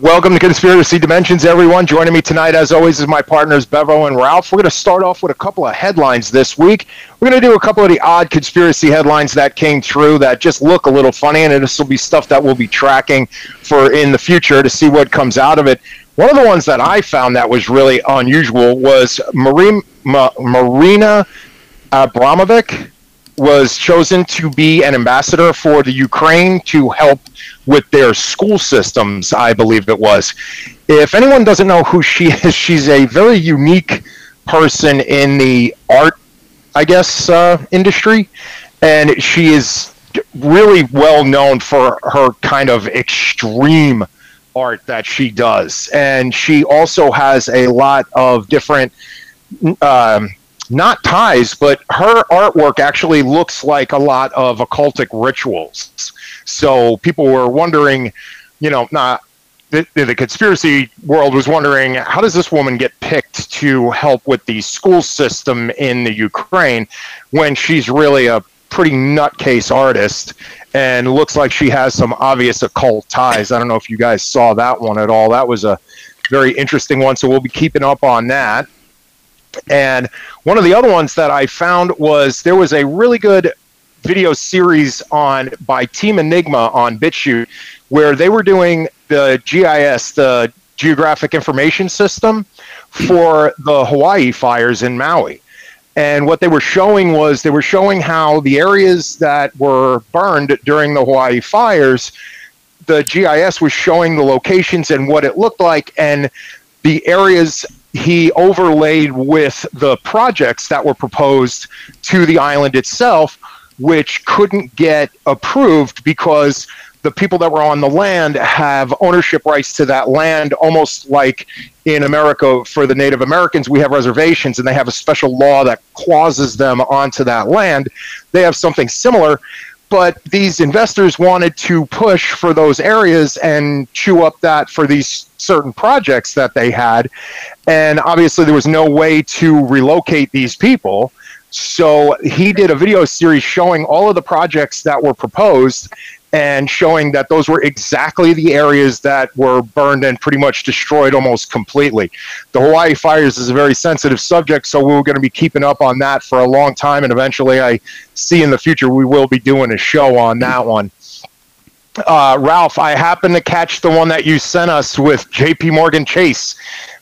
Welcome to Conspiracy Dimensions, everyone. Joining me tonight, as always, is my partners Bevo and Ralph. We're going to start off with a couple of headlines this week. We're going to do a couple of the odd conspiracy headlines that came through that just look a little funny, and this will be stuff that we'll be tracking for in the future to see what comes out of it. One of the ones that I found that was really unusual was Marina Abramovic was chosen to be an ambassador for the Ukraine to help with their school systems, I believe it was. If anyone doesn't know who she is, she's a very unique person in the art, I guess, uh, industry. And she is really well known for her kind of extreme art that she does. And she also has a lot of different. Um, not ties, but her artwork actually looks like a lot of occultic rituals. So people were wondering, you know, not the, the conspiracy world was wondering how does this woman get picked to help with the school system in the Ukraine when she's really a pretty nutcase artist and looks like she has some obvious occult ties. I don't know if you guys saw that one at all. That was a very interesting one. So we'll be keeping up on that. And one of the other ones that I found was there was a really good video series on by Team Enigma on BitChute where they were doing the GIS, the Geographic Information System, for the Hawaii fires in Maui. And what they were showing was they were showing how the areas that were burned during the Hawaii fires, the GIS was showing the locations and what it looked like. And the areas he overlaid with the projects that were proposed to the island itself, which couldn't get approved because the people that were on the land have ownership rights to that land, almost like in America for the Native Americans, we have reservations and they have a special law that clauses them onto that land. They have something similar but these investors wanted to push for those areas and chew up that for these certain projects that they had and obviously there was no way to relocate these people so he did a video series showing all of the projects that were proposed and showing that those were exactly the areas that were burned and pretty much destroyed almost completely. The Hawaii fires is a very sensitive subject, so we're going to be keeping up on that for a long time, and eventually, I see in the future we will be doing a show on that one. Uh, Ralph, I happened to catch the one that you sent us with J.P. Morgan Chase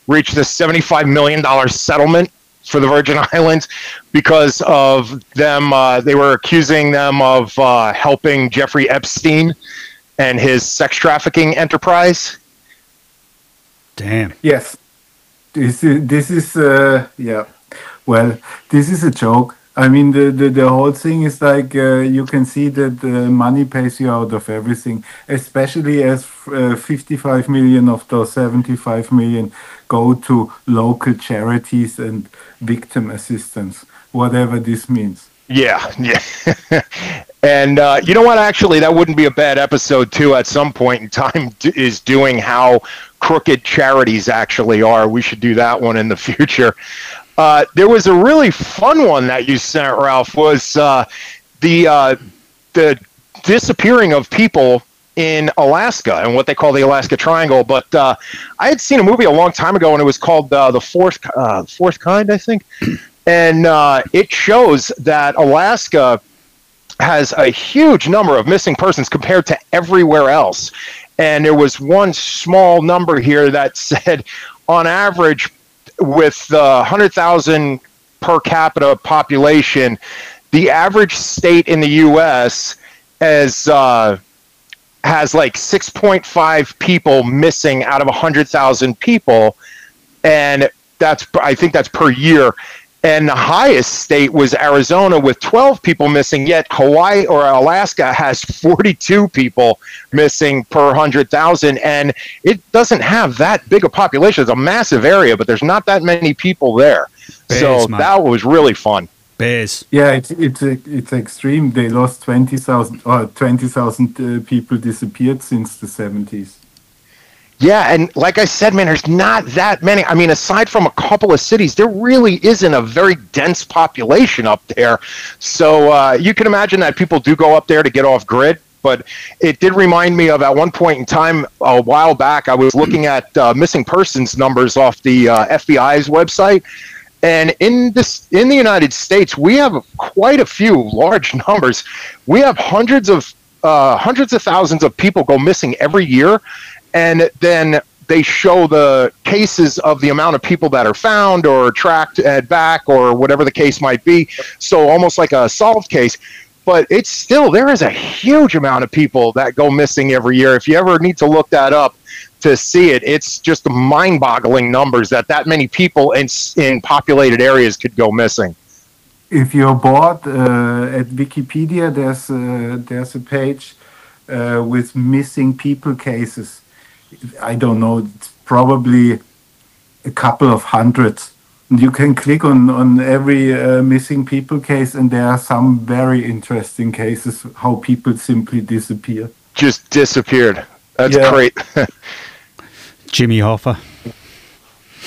reached the $75 million settlement for the Virgin Islands because of them. Uh, they were accusing them of uh, helping Jeffrey Epstein and his sex trafficking enterprise. Damn. Yes. This is, this is uh, yeah. Well, this is a joke. I mean, the, the, the whole thing is like uh, you can see that uh, money pays you out of everything, especially as uh, 55 million of those 75 million go to local charities and victim assistance, whatever this means. Yeah, yeah. and uh, you know what? Actually, that wouldn't be a bad episode, too, at some point in time, is doing how crooked charities actually are. We should do that one in the future. Uh, there was a really fun one that you sent, Ralph, was uh, the, uh, the disappearing of people in Alaska and what they call the Alaska Triangle. But uh, I had seen a movie a long time ago, and it was called uh, the Fourth uh, Fourth Kind, I think, and uh, it shows that Alaska has a huge number of missing persons compared to everywhere else. And there was one small number here that said, on average, with the hundred thousand per capita population, the average state in the U.S. as uh, has like 6.5 people missing out of 100,000 people. And that's, I think that's per year. And the highest state was Arizona with 12 people missing, yet Hawaii or Alaska has 42 people missing per 100,000. And it doesn't have that big a population. It's a massive area, but there's not that many people there. so that was really fun. Bears. Yeah, it's it's it's extreme. They lost twenty thousand or uh, twenty thousand uh, people disappeared since the seventies. Yeah, and like I said, man, there's not that many. I mean, aside from a couple of cities, there really isn't a very dense population up there. So uh, you can imagine that people do go up there to get off grid, but it did remind me of at one point in time a while back. I was looking at uh, missing persons numbers off the uh, FBI's website, and in this in the United States, we have quite a few large numbers. We have hundreds of uh, hundreds of thousands of people go missing every year, and then they show the cases of the amount of people that are found or tracked and back or whatever the case might be. So almost like a solved case. But it's still there is a huge amount of people that go missing every year. If you ever need to look that up to see it, it's just mind-boggling numbers that that many people in in populated areas could go missing. If you're bored uh, at Wikipedia, there's uh, there's a page uh, with missing people cases I don't know, it's probably a couple of hundreds. You can click on, on every uh, missing people case, and there are some very interesting cases how people simply disappear. Just disappeared. That's yeah. great. Jimmy Hoffa.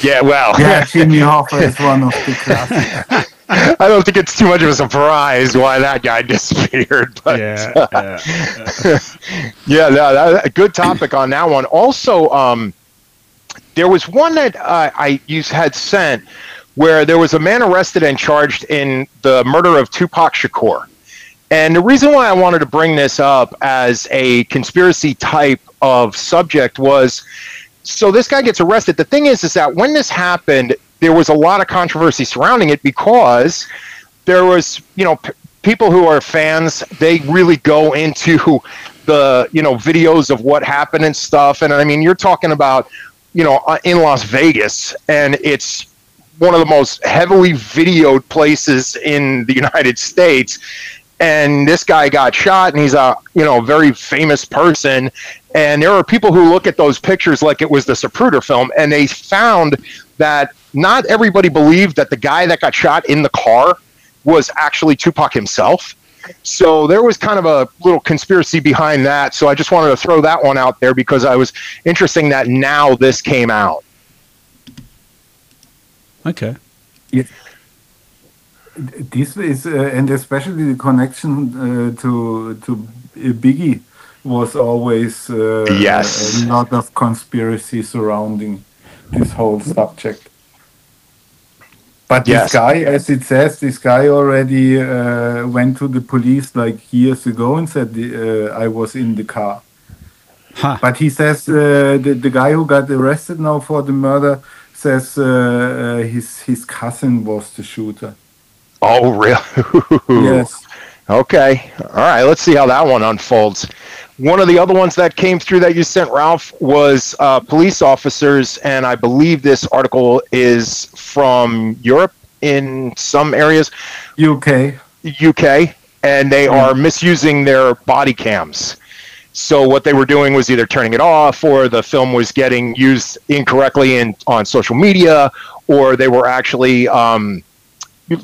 Yeah, well. Yeah, Jimmy Hoffa is one of the classics. I don't think it's too much of a surprise why that guy disappeared. But, yeah, uh, yeah, yeah. no, that, a good topic on that one. Also, um, there was one that uh, I you had sent where there was a man arrested and charged in the murder of Tupac Shakur. And the reason why I wanted to bring this up as a conspiracy type of subject was so this guy gets arrested. The thing is, is that when this happened, there was a lot of controversy surrounding it because there was, you know, p- people who are fans, they really go into the, you know, videos of what happened and stuff. And I mean, you're talking about, you know, uh, in Las Vegas, and it's one of the most heavily videoed places in the United States. And this guy got shot, and he's a you know very famous person. And there are people who look at those pictures like it was the Zapruder film, and they found that not everybody believed that the guy that got shot in the car was actually Tupac himself. So there was kind of a little conspiracy behind that. So I just wanted to throw that one out there because I was interesting that now this came out. Okay. Yeah. This is, uh, and especially the connection uh, to to Biggie was always uh, yes a lot of conspiracy surrounding this whole subject. But yes. this guy, as it says, this guy already uh, went to the police like years ago and said uh, I was in the car. Huh. But he says uh, the, the guy who got arrested now for the murder says uh, uh, his his cousin was the shooter. Oh, really? yes. Okay. All right. Let's see how that one unfolds. One of the other ones that came through that you sent, Ralph, was uh, police officers, and I believe this article is from Europe in some areas. UK. UK, and they are misusing their body cams. So what they were doing was either turning it off, or the film was getting used incorrectly in on social media, or they were actually um,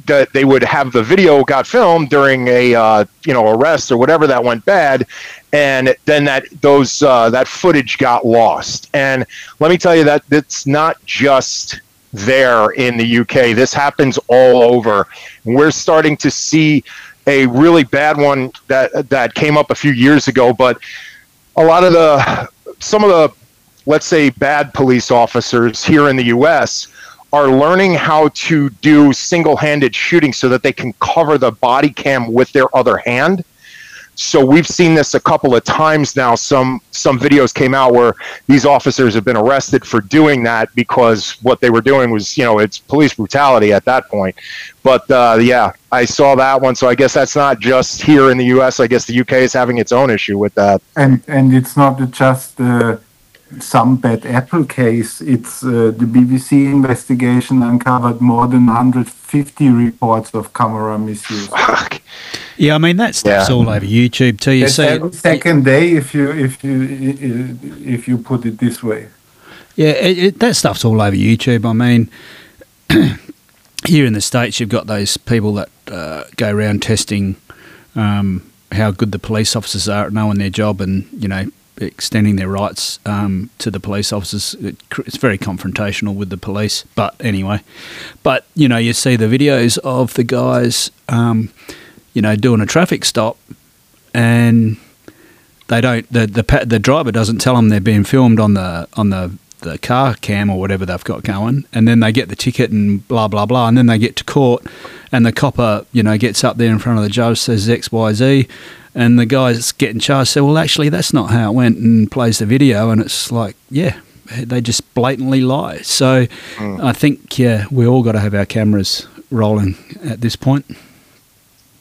that they would have the video got filmed during a uh, you know arrest or whatever that went bad, and then that those uh, that footage got lost. And let me tell you that it's not just there in the UK. This happens all over. We're starting to see a really bad one that that came up a few years ago, but a lot of the some of the let's say bad police officers here in the US are learning how to do single-handed shooting so that they can cover the body cam with their other hand. So we've seen this a couple of times now. Some some videos came out where these officers have been arrested for doing that because what they were doing was, you know, it's police brutality at that point. But uh, yeah, I saw that one. So I guess that's not just here in the U.S. I guess the UK is having its own issue with that. And and it's not just uh, some bad apple case. It's uh, the BBC investigation uncovered more than 150 reports of camera misuse. Yeah, I mean that stuff's yeah. all over YouTube too. You see, every second day, if you if you if you put it this way. Yeah, it, it, that stuff's all over YouTube. I mean, here in the states, you've got those people that uh, go around testing um, how good the police officers are at knowing their job, and you know extending their rights um, to the police officers. It, it's very confrontational with the police. But anyway, but you know, you see the videos of the guys, um, you know, doing a traffic stop, and they don't the the the driver doesn't tell them they're being filmed on the on the the car cam or whatever they've got going, and then they get the ticket and blah blah blah, and then they get to court, and the copper you know gets up there in front of the judge says X Y Z, and the guys getting charged say, well actually that's not how it went, and plays the video, and it's like yeah. They just blatantly lie. So, I think yeah, we all got to have our cameras rolling at this point.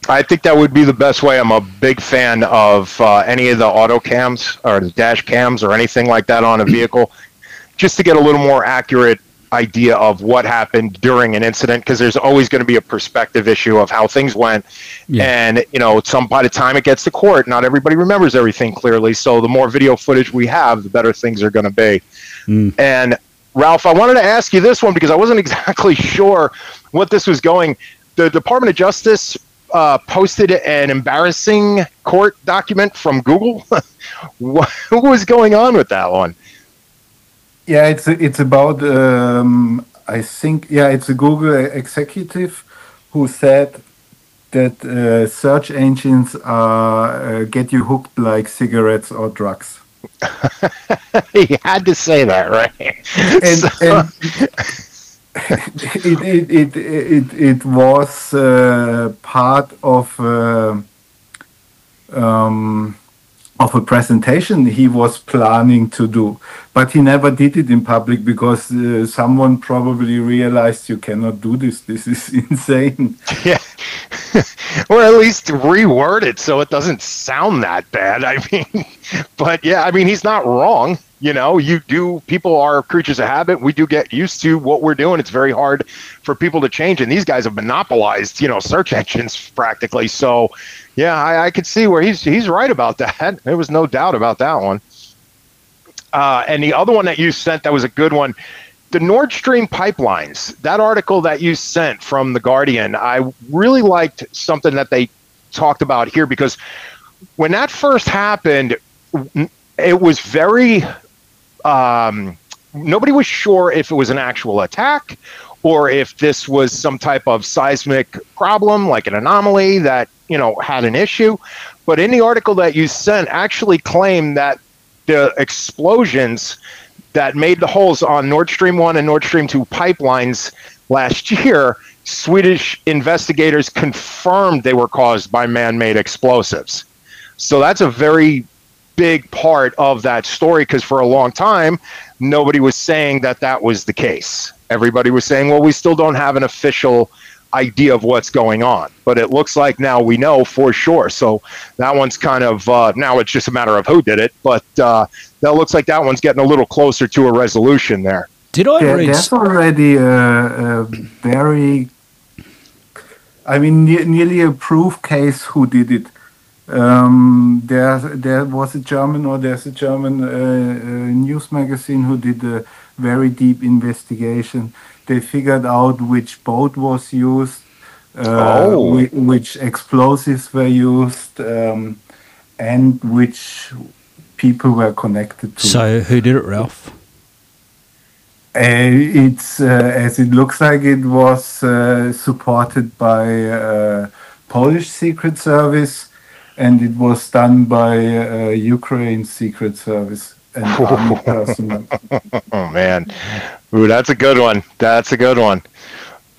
I think that would be the best way. I'm a big fan of uh, any of the auto cams or the dash cams or anything like that on a vehicle, just to get a little more accurate idea of what happened during an incident because there's always going to be a perspective issue of how things went. Yeah. and you know some by the time it gets to court not everybody remembers everything clearly. So the more video footage we have the better things are going to be. Mm. and ralph i wanted to ask you this one because i wasn't exactly sure what this was going. The department of justice uh, posted an embarrassing court document from google. What, what was going on with that one Yeah, it's it's about um, I think yeah, it's a Google executive who said that uh, search engines are uh, get you hooked like cigarettes or drugs. he had to say that right and, So- and it, it, it, it, it was uh, part of uh, um, of a presentation he was planning to do, but he never did it in public because uh, someone probably realized you cannot do this. This is insane. Yeah. or at least reword it so it doesn't sound that bad. I mean, but yeah, I mean, he's not wrong. You know, you do, people are creatures of habit. We do get used to what we're doing. It's very hard for people to change. And these guys have monopolized, you know, search engines practically. So, yeah, I, I could see where he's he's right about that. There was no doubt about that one. Uh, and the other one that you sent that was a good one the Nord Stream pipelines, that article that you sent from The Guardian, I really liked something that they talked about here because when that first happened, it was very, um, nobody was sure if it was an actual attack or if this was some type of seismic problem, like an anomaly that, you know, had an issue. But in the article that you sent, actually claimed that the explosions that made the holes on Nord Stream 1 and Nord Stream 2 pipelines last year, Swedish investigators confirmed they were caused by man made explosives. So that's a very big part of that story because for a long time, nobody was saying that that was the case. Everybody was saying, well, we still don't have an official idea of what's going on. But it looks like now we know for sure. So that one's kind of, uh, now it's just a matter of who did it. But uh, that looks like that one's getting a little closer to a resolution there. Did I There, read? there's already a, a very, I mean, ne- nearly a proof case who did it. Um, there, there was a German, or there's a German uh, uh, news magazine who did a very deep investigation. They figured out which boat was used, uh, Oh. whi- which explosives were used, um, and which people were connected to. So who did it, Ralph? Uh, it's uh, as it looks like it was uh, supported by uh, Polish Secret Service, and it was done by uh, Ukraine Secret Service and army personnel. Oh man, Ooh, that's a good one. That's a good one.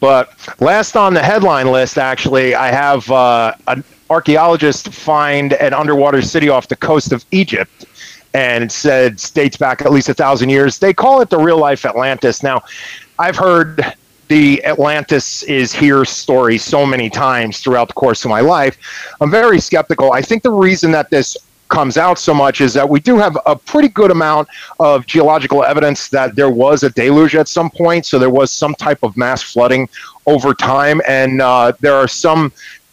But last on the headline list, actually, I have uh, an archaeologist find an underwater city off the coast of Egypt, and it said dates back at least a thousand years. They call it the real life Atlantis. Now, I've heard the Atlantis is here story so many times throughout the course of my life. I'm very skeptical. I think the reason that this comes out so much is that we do have a pretty good amount of geological evidence that there was a deluge at some point. So there was some type of mass flooding over time. And uh, there are some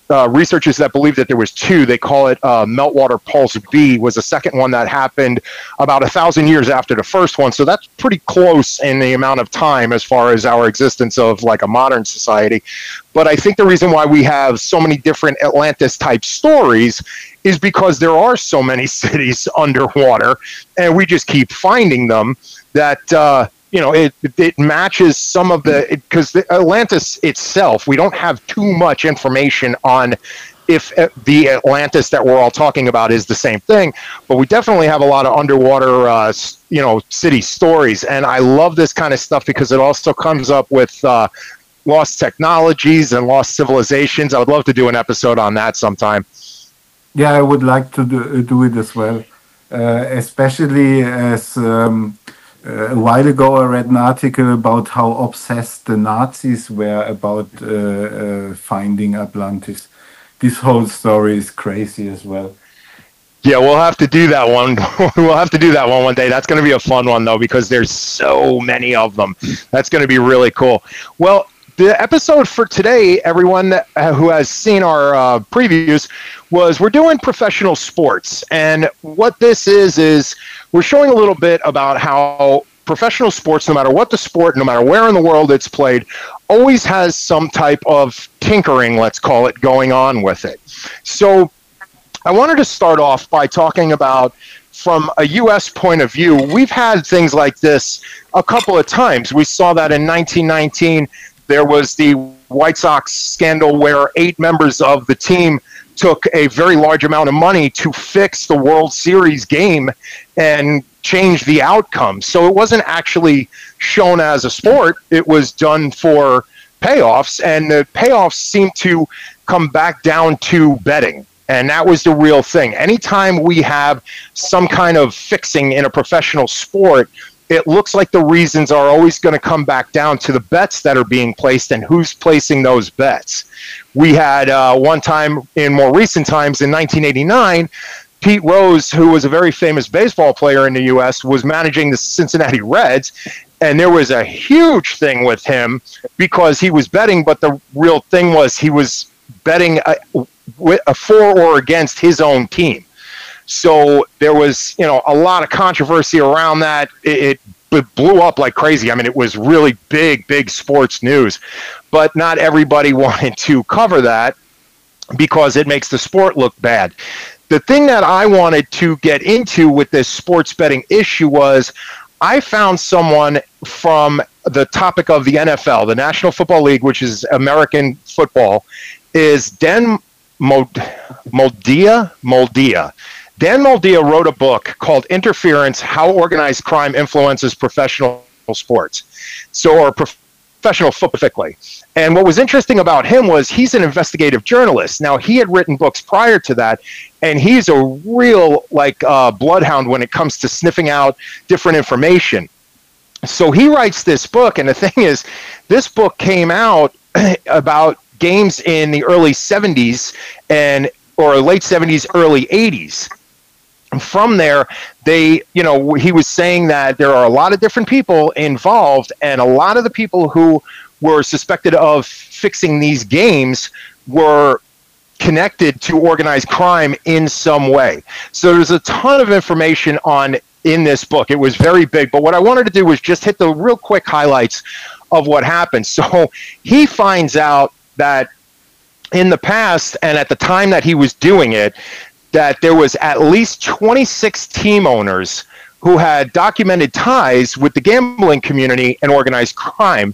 uh, researchers that believe that there was two. They call it uh, meltwater pulse B was the second one that happened about a thousand years after the first one. So that's pretty close in the amount of time as far as our existence of like a modern society. But I think the reason why we have so many different Atlantis type stories is because there are so many cities underwater and we just keep finding them that uh, you know it it matches some of the because the Atlantis itself we don't have too much information on if uh, the Atlantis that we're all talking about is the same thing, but we definitely have a lot of underwater, uh, you know, city stories. And I love this kind of stuff because it also comes up with uh, lost technologies and lost civilizations. I would love to do an episode on that sometime. Yeah, I would like to do, do it as well, uh, especially as. Um, a while ago, I read an article about how obsessed the Nazis were about uh, uh, finding Atlantis this whole story is crazy as well. Yeah, we'll have to do that one. we'll have to do that one one day. That's going to be a fun one though because there's so many of them. That's going to be really cool. Well, the episode for today, everyone uh, who has seen our uh, previews, was we're doing professional sports, and what this is is we're showing a little bit about how professional sports, no matter what the sport, no matter where in the world it's played, always has some type of tinkering, let's call it, going on with it. So I wanted to start off by talking about from a U.S. point of view, we've had things like this a couple of times. We saw that in 1919. There was the White Sox scandal where eight members of the team took a very large amount of money to fix the World Series game and change the outcome. So it wasn't actually shown as a sport, it was done for payoffs, and the payoffs seemed to come back down to betting. And that was the real thing. Anytime we have some kind of fixing in a professional sport, it looks like the reasons are always going to come back down to the bets that are being placed and who's placing those bets. We had uh, one time in more recent times in 1989, Pete Rose, who was a very famous baseball player in the U.S., was managing the Cincinnati Reds, and there was a huge thing with him because he was betting, but the real thing was he was betting a, a for or against his own team. So there was, you know, a lot of controversy around that. It, it blew up like crazy. I mean, it was really big, big sports news, but not everybody wanted to cover that because it makes the sport look bad the thing that I wanted to get into with this sports betting issue was I found someone from the topic of the NFL, the National Football League, which is American football, is Dan Moldea. Moldea. Dan Moldea wrote a book called Interference How Organized Crime Influences Professional Sports. So, or professional football. And what was interesting about him was he's an investigative journalist. Now, he had written books prior to that, and he's a real like uh, bloodhound when it comes to sniffing out different information. So he writes this book, and the thing is, this book came out about games in the early 70s and or late 70s, early 80s. From there, they, you know, he was saying that there are a lot of different people involved, and a lot of the people who were suspected of fixing these games were connected to organized crime in some way. So there's a ton of information on in this book. It was very big, but what I wanted to do was just hit the real quick highlights of what happened. So he finds out that in the past and at the time that he was doing it, that there was at least 26 team owners who had documented ties with the gambling community and organized crime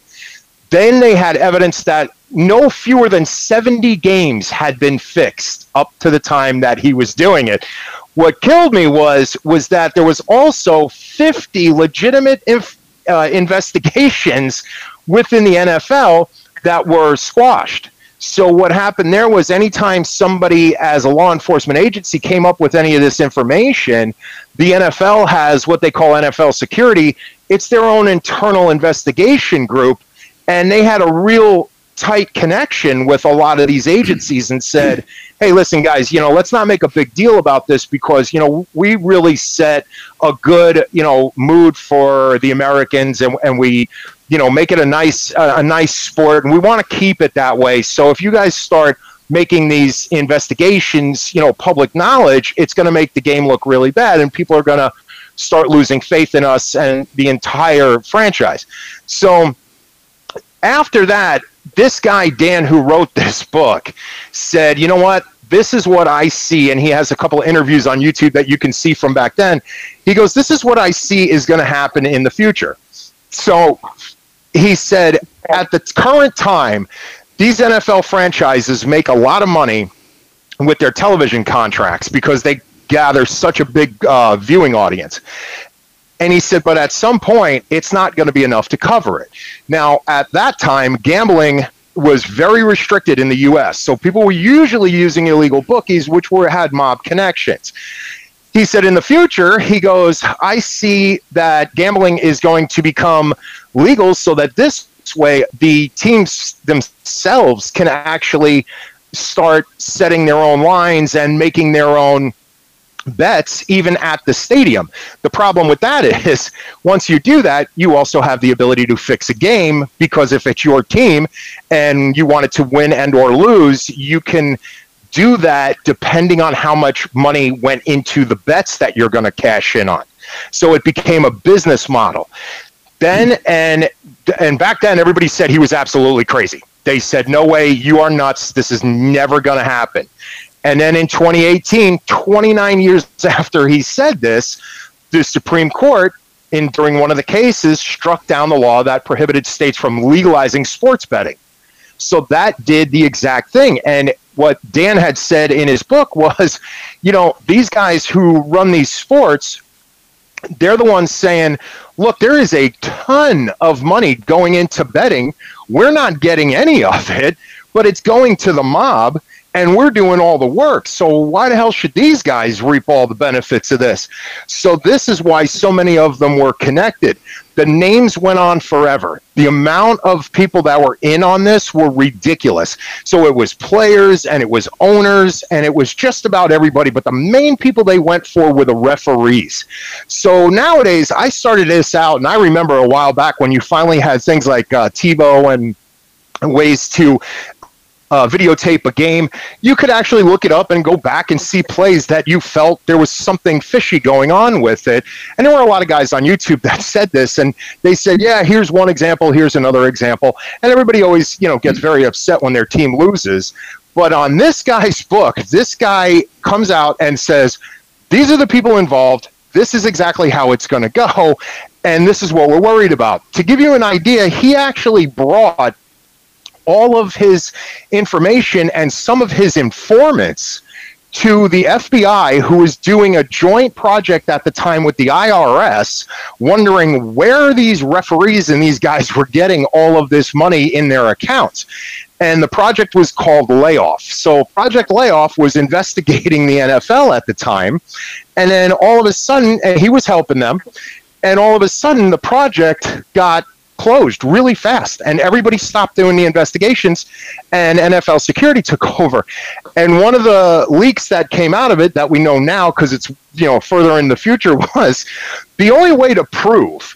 then they had evidence that no fewer than 70 games had been fixed up to the time that he was doing it. What killed me was was that there was also 50 legitimate inf- uh, investigations within the NFL that were squashed. So what happened there was anytime somebody as a law enforcement agency came up with any of this information, the NFL has what they call NFL security. It's their own internal investigation group and they had a real tight connection with a lot of these agencies and said, "Hey, listen, guys, you know, let's not make a big deal about this because you know we really set a good you know mood for the Americans and and we." You know, make it a nice a nice sport, and we want to keep it that way. So if you guys start making these investigations, you know, public knowledge, it's going to make the game look really bad, and people are going to start losing faith in us and the entire franchise. So after that, this guy, Dan, who wrote this book, said, you know what? This is what I see. And he has a couple of interviews on YouTube that you can see from back then. He goes, This is what I see is going to happen in the future. So he said, At the current time, these NFL franchises make a lot of money with their television contracts because they gather such a big uh, viewing audience. And he said, but at some point, it's not going to be enough to cover it. Now, at that time, gambling was very restricted in the US. So people were usually using illegal bookies, which were had mob connections. He said in the future, he goes, I see that gambling is going to become legal so that this way the teams themselves can actually start setting their own lines and making their own bets even at the stadium. The problem with that is once you do that, you also have the ability to fix a game because if it's your team and you want it to win and or lose, you can do that depending on how much money went into the bets that you're going to cash in on. So it became a business model. Then and and back then everybody said he was absolutely crazy. They said no way, you are nuts. This is never going to happen. And then in 2018, 29 years after he said this, the Supreme Court, in during one of the cases, struck down the law that prohibited states from legalizing sports betting. So that did the exact thing. And what Dan had said in his book was, you know, these guys who run these sports, they're the ones saying, look, there is a ton of money going into betting. We're not getting any of it, but it's going to the mob and we're doing all the work. So why the hell should these guys reap all the benefits of this? So this is why so many of them were connected. The names went on forever. The amount of people that were in on this were ridiculous. So it was players and it was owners and it was just about everybody, but the main people they went for were the referees. So nowadays, I started this out, and I remember a while back when you finally had things like uh, TiVo and ways to uh, videotape a game, you could actually look it up and go back and see plays that you felt there was something fishy going on with it. And there were a lot of guys on YouTube that said this, and they said, "Yeah, here's one example, here's another example," and everybody always, you know, gets very upset when their team loses. But on this guy's book, this guy comes out and says, "These are the people involved. This is exactly how it's going to go." And this is what we're worried about. To give you an idea, he actually brought all of his information and some of his informants to the FBI, who was doing a joint project at the time with the IRS, wondering where these referees and these guys were getting all of this money in their accounts. And the project was called Layoff. So, Project Layoff was investigating the NFL at the time. And then all of a sudden, and he was helping them. And all of a sudden, the project got closed really fast and everybody stopped doing the investigations and NFL security took over. And one of the leaks that came out of it that we know now because it's you know further in the future was the only way to prove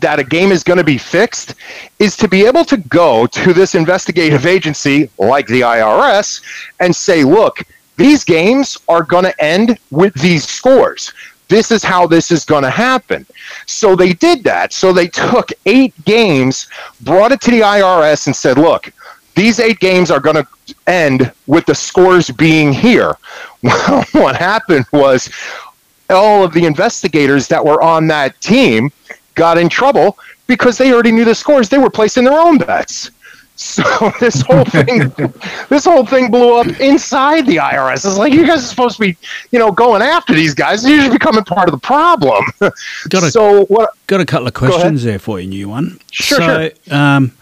that a game is going to be fixed is to be able to go to this investigative agency like the IRS and say, look, these games are going to end with these scores this is how this is going to happen. So they did that. So they took eight games, brought it to the IRS, and said, look, these eight games are going to end with the scores being here. Well, what happened was all of the investigators that were on that team got in trouble because they already knew the scores. They were placing their own bets. So this whole thing, this whole thing blew up inside the IRS. It's like you guys are supposed to be, you know, going after these guys. You're just becoming part of the problem. Got a, so what? Got a couple of questions there for you, new one. Sure, so, sure. Um,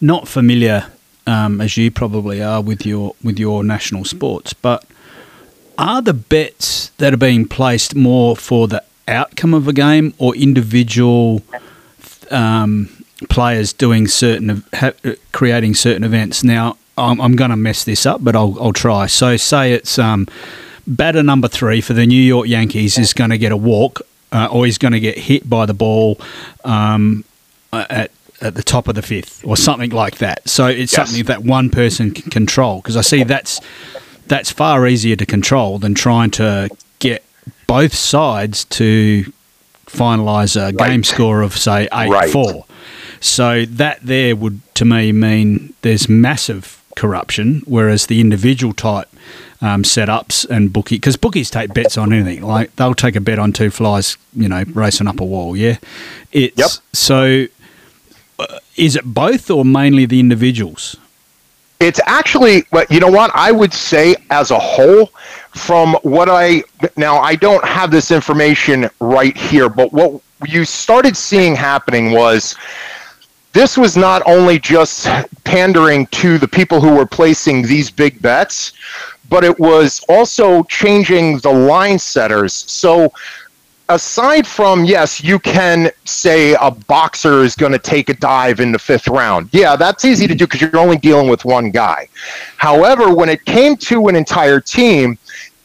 not familiar um, as you probably are with your with your national sports, but are the bets that are being placed more for the outcome of a game or individual? Um, players doing certain, creating certain events. Now, I'm, I'm going to mess this up, but I'll, I'll try. So, say it's um, batter number three for the New York Yankees is going to get a walk, uh, or he's going to get hit by the ball um, at at the top of the fifth, or something like that. So it's yes. something that one person can control. Because I see that's that's far easier to control than trying to get both sides to finalise a right. game score of say eight right. four. So that there would, to me, mean there's massive corruption, whereas the individual type um, setups and bookie, because bookies take bets on anything. Like they'll take a bet on two flies, you know, racing up a wall. Yeah, it's yep. so. Uh, is it both or mainly the individuals? It's actually, you know what? I would say as a whole, from what I now I don't have this information right here, but what you started seeing happening was this was not only just pandering to the people who were placing these big bets, but it was also changing the line setters. So aside from yes, you can say a boxer is going to take a dive in the fifth round. Yeah, that's easy to do because you're only dealing with one guy. However, when it came to an entire team,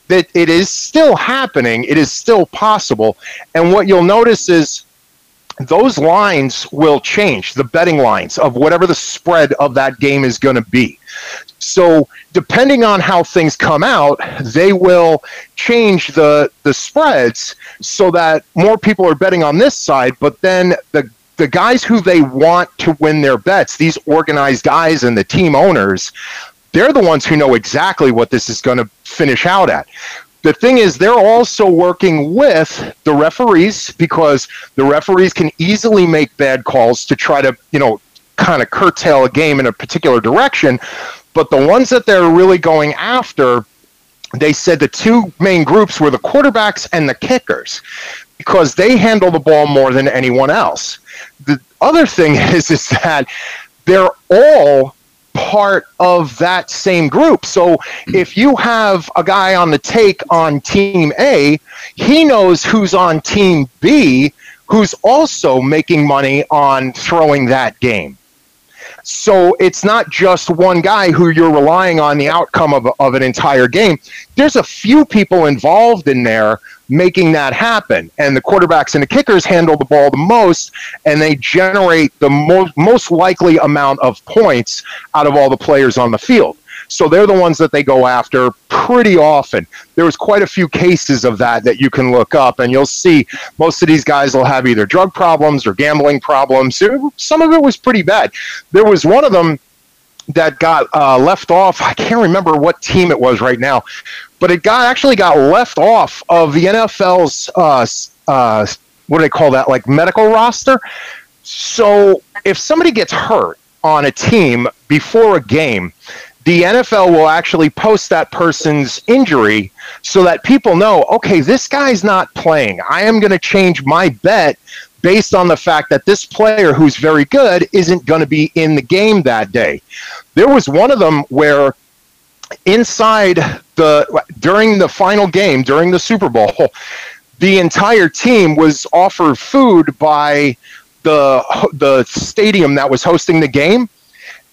that it is still happening. It is still possible. And what you'll notice is those lines will change the betting lines of whatever the spread of that game is going to be. So depending on how things come out, they will change the the spreads so that more people are betting on this side, but then the the guys who they want to win their bets, these organized guys and the team owners, they're the ones who know exactly what this is going to finish out at the thing is they're also working with the referees because the referees can easily make bad calls to try to you know kind of curtail a game in a particular direction. But the ones that they're really going after they said the two main groups were the quarterbacks and the kickers because they handle the ball more than anyone else. The other thing is is that they're all part of that same group. So hmm. if you have a guy on the take on team A, he knows who's on team B who's also making money on throwing that game. So it's not just one guy who you're relying on the outcome of, of an entire game. There's a few people involved in there making that happen. And the quarterbacks and the kickers handle the ball the most, and they generate the most, most likely amount of points out of all the players on the field. So they're the ones that they go after pretty often. There was quite a few cases of that that you can look up, and you'll see most of these guys will have either drug problems or gambling problems. Some of it was pretty bad. There was one of them that got uh, left off. I can't remember what team it was right now, but it got actually got left off of the NFL's uh, uh, what do they call that? Like medical roster. So if somebody gets hurt on a team before a game, the NFL will actually post that person's injury so that people know, okay, this guy's not playing. I am going to change my bet based on the fact that this player who's very good isn't going to be in the game that day. There was one of them where inside the during the final game during the Super Bowl, the entire team was offered food by the the stadium that was hosting the game,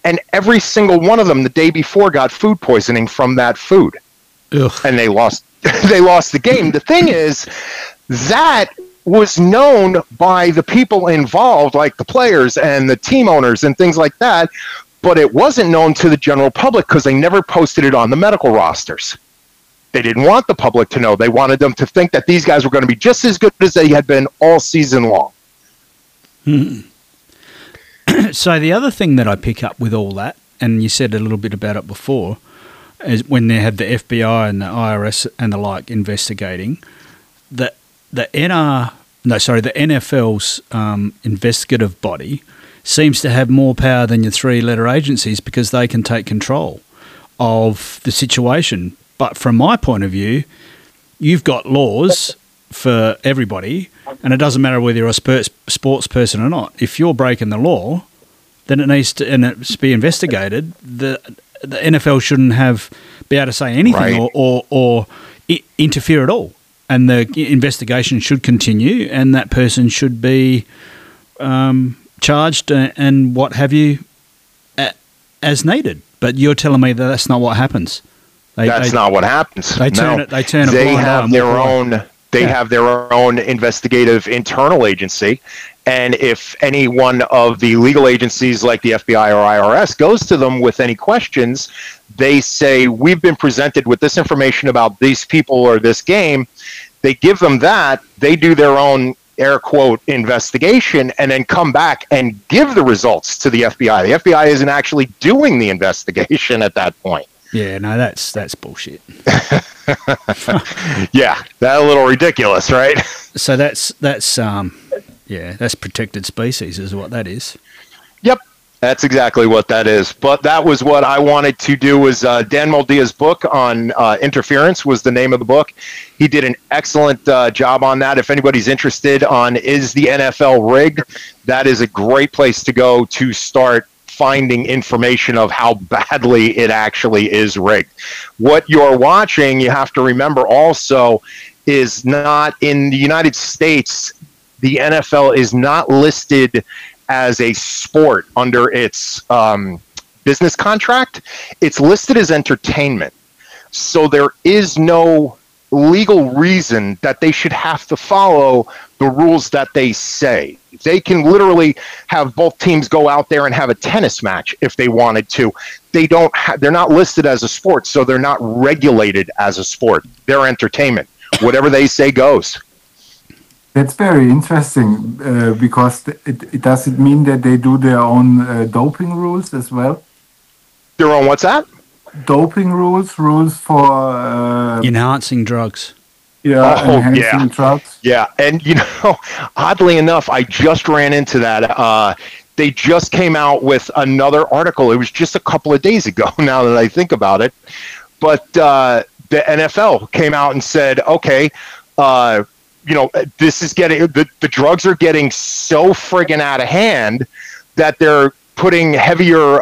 and every single one of them the day before got food poisoning from that food, Ugh. and they lost they lost the game. The thing is that was known by the people involved, like the players and the team owners and things like that, but it wasn't known to the general public because they never posted it on the medical rosters. They didn't want the public to know. They wanted them to think that these guys were going to be just as good as they had been all season long. Hmm. so the other thing that I pick up with all that, and you said a little bit about it before, is when they had the FBI and the IRS and the like investigating, that the NR no sorry the NFL's um, investigative body seems to have more power than your three letter agencies because they can take control of the situation. But from my point of view, you've got laws for everybody, and it doesn't matter whether you're a sports person or not. If you're breaking the law, then it needs to and it's be investigated. The the NFL shouldn't have be able to say anything right. or, or, or interfere at all and the investigation should continue, and that person should be um, charged and what have you as needed. But you're telling me that that's not what happens. They, that's they, not what happens. They turn no. it. They turn it. They have their own. They yeah. have their own investigative internal agency, and if any one of the legal agencies like the FBI or IRS goes to them with any questions, they say, We've been presented with this information about these people or this game. They give them that, they do their own air quote investigation and then come back and give the results to the FBI. The FBI isn't actually doing the investigation at that point. Yeah, no, that's that's bullshit. yeah, that a little ridiculous, right? So that's that's um yeah, that's protected species, is what that is. Yep. That's exactly what that is. But that was what I wanted to do. Was uh, Dan Moldea's book on uh, interference was the name of the book. He did an excellent uh, job on that. If anybody's interested on is the NFL rigged, that is a great place to go to start finding information of how badly it actually is rigged. What you're watching, you have to remember also, is not in the United States. The NFL is not listed as a sport under its um, business contract, it's listed as entertainment. So there is no legal reason that they should have to follow the rules that they say. They can literally have both teams go out there and have a tennis match if they wanted to. They don't ha- they're not listed as a sport, so they're not regulated as a sport. They're entertainment. Whatever they say goes. That's very interesting uh, because it, it does it mean that they do their own uh, doping rules as well? Their own what's that? Doping rules, rules for uh, Enhancing drugs. Yeah, Oh, enhancing yeah. drugs. Yeah, and you know, oddly enough, I just ran into that. Uh, they just came out with another article. It was just a couple of days ago. Now that I think about it, but uh, the NFL came out and said, okay. Uh, you know, this is getting the, the drugs are getting so friggin' out of hand that they're putting heavier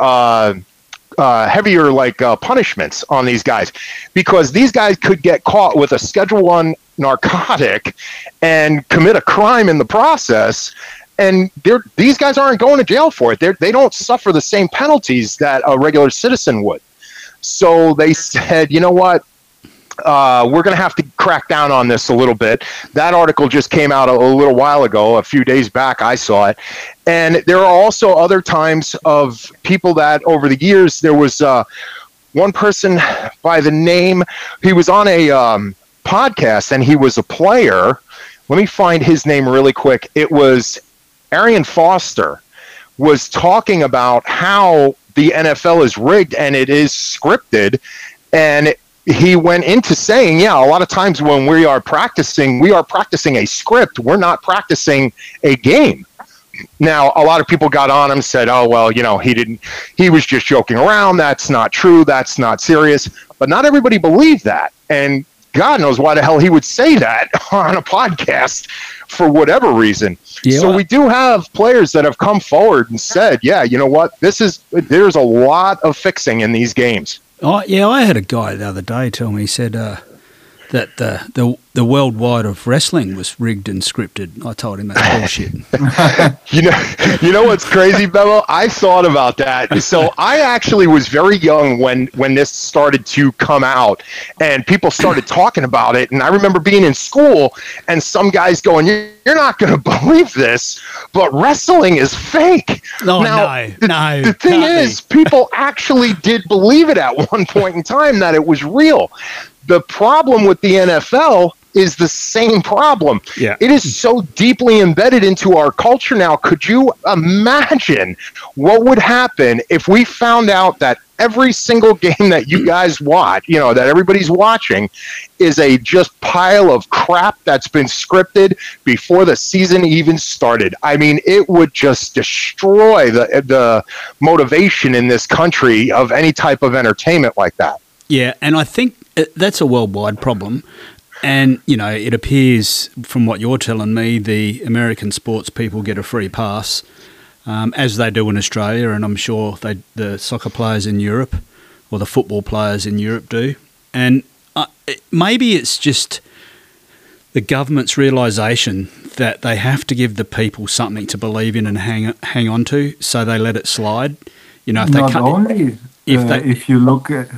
uh, heavier like uh, punishments on these guys because these guys could get caught with a Schedule One narcotic and commit a crime in the process. And these guys aren't going to jail for it. They're, they don't suffer the same penalties that a regular citizen would. So they said, you know what? Uh, we're going to have to crack down on this a little bit. That article just came out a, a little while ago, a few days back. I saw it, and there are also other times of people that over the years there was uh, one person by the name. He was on a um, podcast and he was a player. Let me find his name really quick. It was Arian Foster was talking about how the NFL is rigged and it is scripted and he went into saying, yeah, a lot of times when we are practicing, we are practicing a script. We're not practicing a game. Now, a lot of people got on him, said, oh, well, you know, he didn't, he was just joking around. That's not true. That's not serious. But not everybody believed that. And God knows why the hell he would say that on a podcast for whatever reason. Yeah, so we do have players that have come forward and said, yeah, you know what? This is, there's a lot of fixing in these games. Oh, yeah, I had a guy the other day tell me, he said uh, that uh, the, the the worldwide of wrestling was rigged and scripted. I told him that's bullshit. You know, you know what's crazy, Bevo? I thought about that. So I actually was very young when when this started to come out, and people started talking about it. And I remember being in school, and some guys going, "You're not going to believe this, but wrestling is fake." No, Now, no, the, no, The thing is, people actually did believe it at one point in time that it was real. The problem with the NFL is the same problem. Yeah. It is so deeply embedded into our culture now. Could you imagine what would happen if we found out that every single game that you guys watch, you know, that everybody's watching is a just pile of crap that's been scripted before the season even started. I mean, it would just destroy the the motivation in this country of any type of entertainment like that. Yeah, and I think uh, that's a worldwide problem. And, you know, it appears from what you're telling me, the American sports people get a free pass, um, as they do in Australia, and I'm sure they, the soccer players in Europe or the football players in Europe do. And uh, it, maybe it's just the government's realization that they have to give the people something to believe in and hang hang on to, so they let it slide. You know, if they Not can't. only if uh, they- if you look at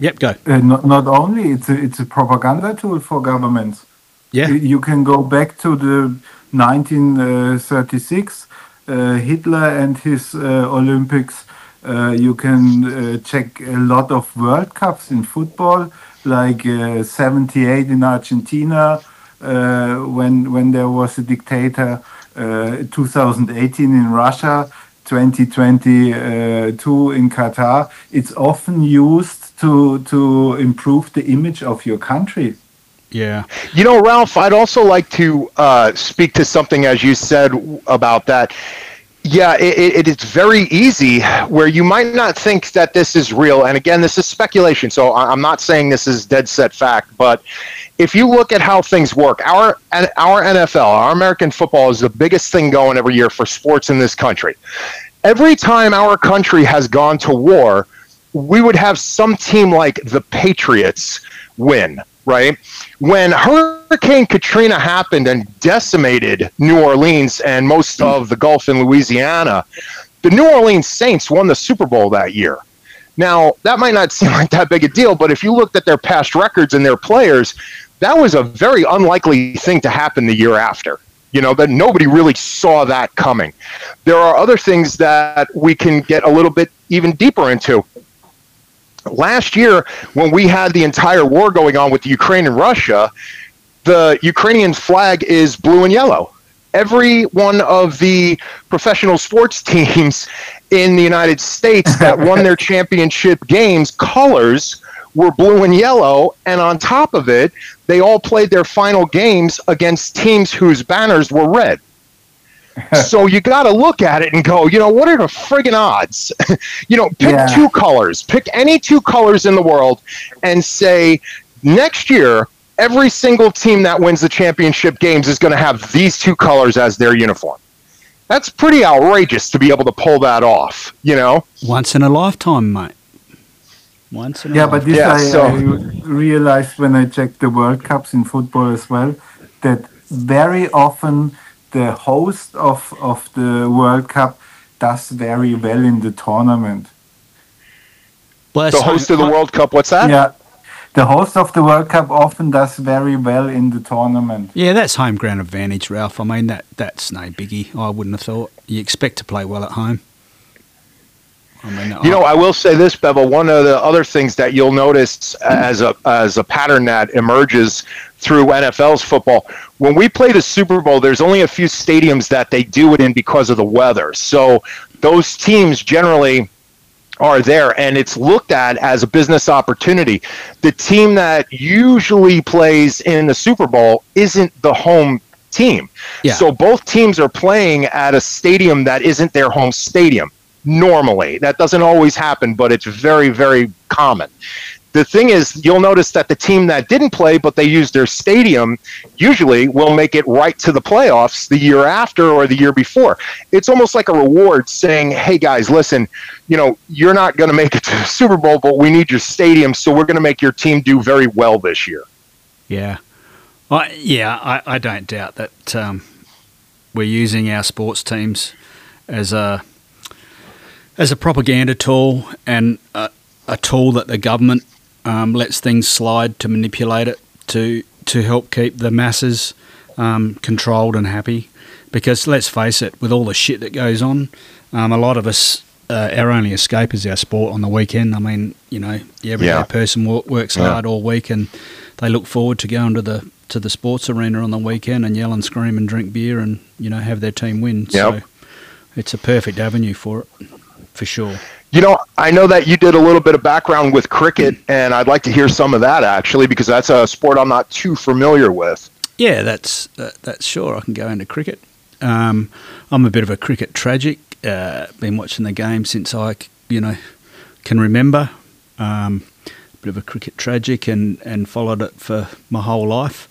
Yep, go. uh, not, not only it's a, it's a propaganda tool for governments. Yeah. You- can go back to the 1936, uh, Hitler and his uh, Olympics. Uh, you can uh, check a lot of World Cups in football, like uh, 78 in Argentina, uh, when when there was a dictator, uh, 2018 in Russia, 2022 in Qatar. It's often used to to improve the image of your country. Yeah. You know, Ralph, I'd also like to uh, speak to something as you said about that. Yeah, it, it, it's very easy where you might not think that this is real. And again, this is speculation, so I'm not saying this is dead set fact. But if you look at how things work, our our NFL, our American football, is the biggest thing going every year for sports in this country. Every time our country has gone to war, we would have some team like the Patriots win, right? When Hurricane Katrina happened and decimated New Orleans and most of the Gulf in Louisiana, the New Orleans Saints won the Super Bowl that year. Now, that might not seem like that big a deal, but if you looked at their past records and their players, that was a very unlikely thing to happen the year after. You know, that nobody really saw that coming. There are other things that we can get a little bit even deeper into last year when we had the entire war going on with Ukraine and Russia, the Ukrainian flag is blue and yellow. Every one of the professional sports teams in the United States that won their championship games colors were blue and yellow and on top of it they all played their final games against teams whose banners were red so you got to look at it and go, you know, what are the friggin' odds? you know, pick yeah. two colors, pick any two colors in the world, and say next year every single team that wins the championship games is going to have these two colors as their uniform. That's pretty outrageous to be able to pull that off, you know? Once in a lifetime, mate. Once in a yeah, lifetime. but this yeah, I, so, I realized when I checked the World Cups in football as well that very often the host of, of the World Cup does very well in the tournament. Bless the host of the World Cup, what's that? Yeah. The host of the World Cup often does very well in the tournament. Yeah, that's home ground advantage, Ralph. I mean, that that's no biggie. I wouldn't have thought. You expect to play well at home. I mean, you know, I will say this, Bevel. One of the other things that you'll notice as a as a pattern that emerges through NFL's football, when we play the Super Bowl, there's only a few stadiums that they do it in because of the weather. So those teams generally are there, and it's looked at as a business opportunity. The team that usually plays in the Super Bowl isn't the home team. Yeah. So both teams are playing at a stadium that isn't their home stadium normally. That doesn't always happen, but it's very, very common. The thing is, you'll notice that the team that didn't play, but they used their stadium, usually will make it right to the playoffs the year after or the year before. It's almost like a reward saying, hey guys, listen, you know, you're not going to make it to the Super Bowl, but we need your stadium, so we're going to make your team do very well this year. Yeah. Yeah, I, I don't doubt that um, we're using our sports teams as a as a propaganda tool and a tool that the government um, lets things slide to manipulate it to to help keep the masses um, controlled and happy. Because let's face it, with all the shit that goes on, um, a lot of us, uh, our only escape is our sport on the weekend. I mean, you know, the everyday yeah. person works yeah. hard all week and they look forward to going to the to the sports arena on the weekend and yell and scream and drink beer and you know have their team win. Yep. So it's a perfect avenue for it for sure. You know, I know that you did a little bit of background with cricket, and I'd like to hear some of that actually, because that's a sport I'm not too familiar with. Yeah, that's uh, that's sure. I can go into cricket. Um, I'm a bit of a cricket tragic. Uh, been watching the game since I, you know, can remember. Um, bit of a cricket tragic, and and followed it for my whole life.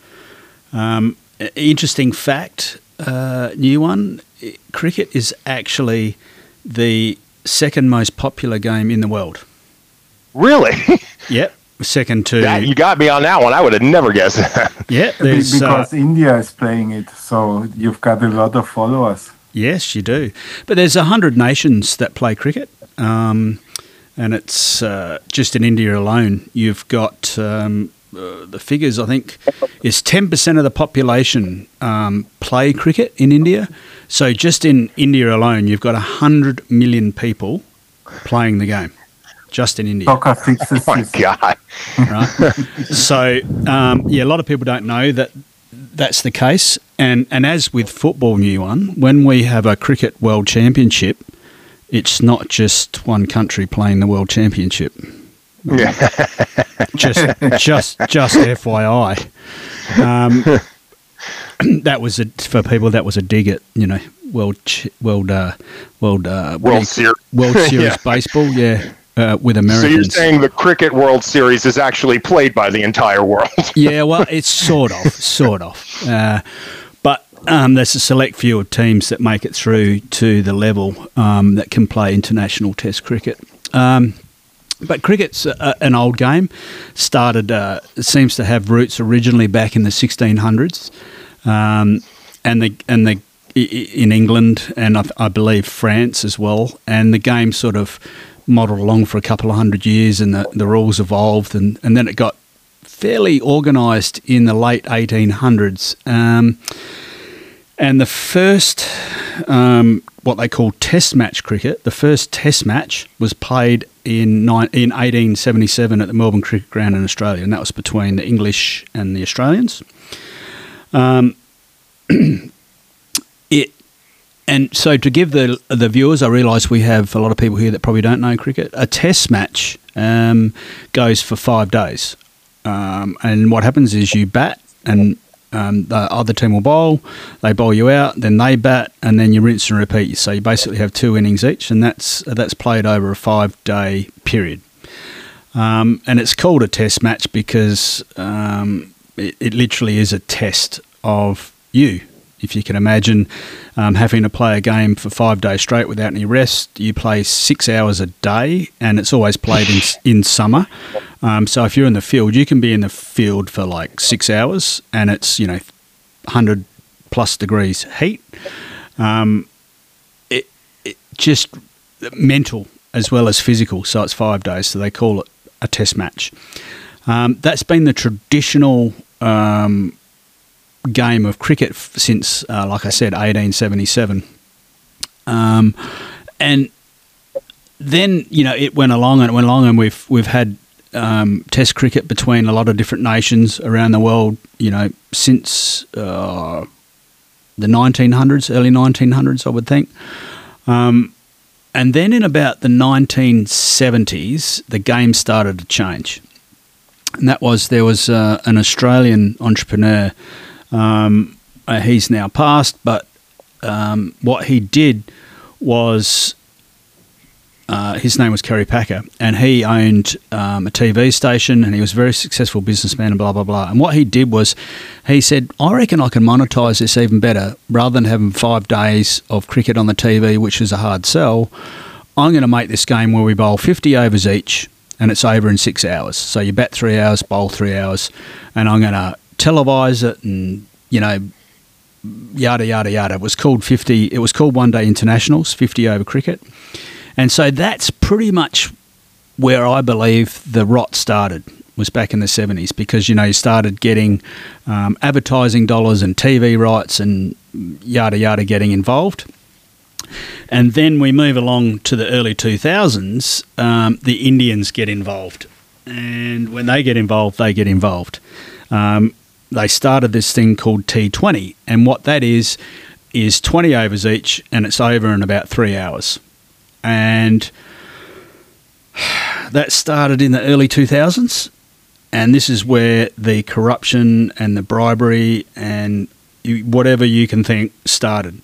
Um, interesting fact, uh, new one. Cricket is actually the second most popular game in the world. Really? yep. Second to that, you got me on that one. I would have never guessed that. Yeah, because uh, India is playing it, so you've got a lot of followers. Yes, you do. But there's a hundred nations that play cricket, um, and it's uh, just in India alone. You've got um, uh, the figures. I think is ten percent of the population um, play cricket in India, so just in India alone, you've got 100 million people playing the game. Just in India. Oh my God. Right. so, um, yeah, a lot of people don't know that that's the case. And, and as with football, new one, when we have a cricket world championship, it's not just one country playing the world championship. Yeah. just, just, just FYI. Um, that was a, for people. That was a dig at you know world world uh, world uh, World Series. World Series Yeah. baseball. Yeah, uh, with Americans. So you're saying the Cricket World Series is actually played by the entire world? yeah, well, it's sort of, sort of. Uh, but um, there's a select few of teams that make it through to the level um, that can play international Test cricket. Um, but cricket's a, an old game. Started, uh, it seems to have roots originally back in the 1600s, um, and the and the in England and I, I believe France as well. And the game sort of modelled along for a couple of hundred years, and the, the rules evolved, and, and then it got fairly organised in the late 1800s. Um, and the first, um, what they call Test match cricket, the first Test match was played in, nine, in 1877 at the Melbourne Cricket Ground in Australia, and that was between the English and the Australians. Um, it and so to give the the viewers, I realise we have a lot of people here that probably don't know cricket. A Test match um, goes for five days, um, and what happens is you bat, and um, the other team will bowl. They bowl you out, then they bat, and then you rinse and repeat. So you basically have two innings each, and that's that's played over a five day period. Um, and it's called a Test match because um, it, it literally is a test of you. If you can imagine um, having to play a game for five days straight without any rest, you play six hours a day, and it's always played in in summer. Um, so if you're in the field, you can be in the field for like six hours, and it's you know, hundred plus degrees heat. Um, it, it just mental as well as physical. So it's five days. So they call it a test match. Um, that's been the traditional um, game of cricket since, uh, like I said, 1877. Um, and then you know it went along and it went along, and we've we've had um, Test cricket between a lot of different nations around the world. You know, since uh, the 1900s, early 1900s, I would think. Um, and then in about the 1970s, the game started to change. And that was there was uh, an Australian entrepreneur. Um, uh, he's now passed, but um, what he did was uh, his name was Kerry Packer, and he owned um, a TV station, and he was a very successful businessman, and blah blah blah. And what he did was, he said, "I reckon I can monetize this even better, rather than having five days of cricket on the TV, which is a hard sell. I'm going to make this game where we bowl 50 overs each, and it's over in six hours. So you bat three hours, bowl three hours, and I'm going to televise it, and you know." Yada yada yada. It was called fifty. It was called One Day Internationals, fifty over cricket. And so that's pretty much where I believe the rot started was back in the 70s because you know you started getting um, advertising dollars and TV rights and yada yada getting involved. And then we move along to the early 2000s, um, the Indians get involved. And when they get involved, they get involved. Um, they started this thing called T20. And what that is, is 20 overs each, and it's over in about three hours and that started in the early 2000s and this is where the corruption and the bribery and whatever you can think started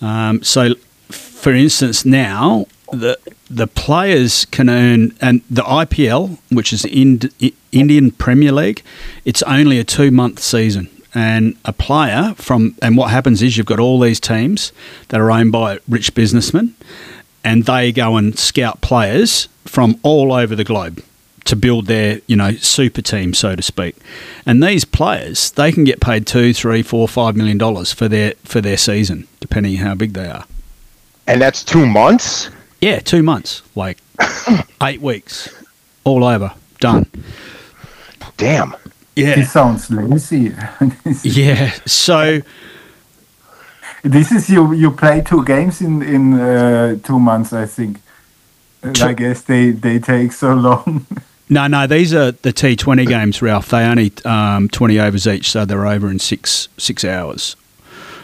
um, so for instance now the the players can earn and the IPL which is Ind- I- Indian Premier League it's only a 2 month season. And a player from and what happens is you've got all these teams that are owned by rich businessmen and they go and scout players from all over the globe to build their you know super team so to speak. And these players they can get paid two three four five million dollars for their for their season depending how big they are. And that's two months? yeah two months. Like eight weeks. All over. Done Damn. yeah This sounds lazy. yeah so this is you. You play two games in in uh, two months, I think. I guess they they take so long. No, no, these are the T20 games, Ralph. They only um, 20 overs each, so they're over in six six hours.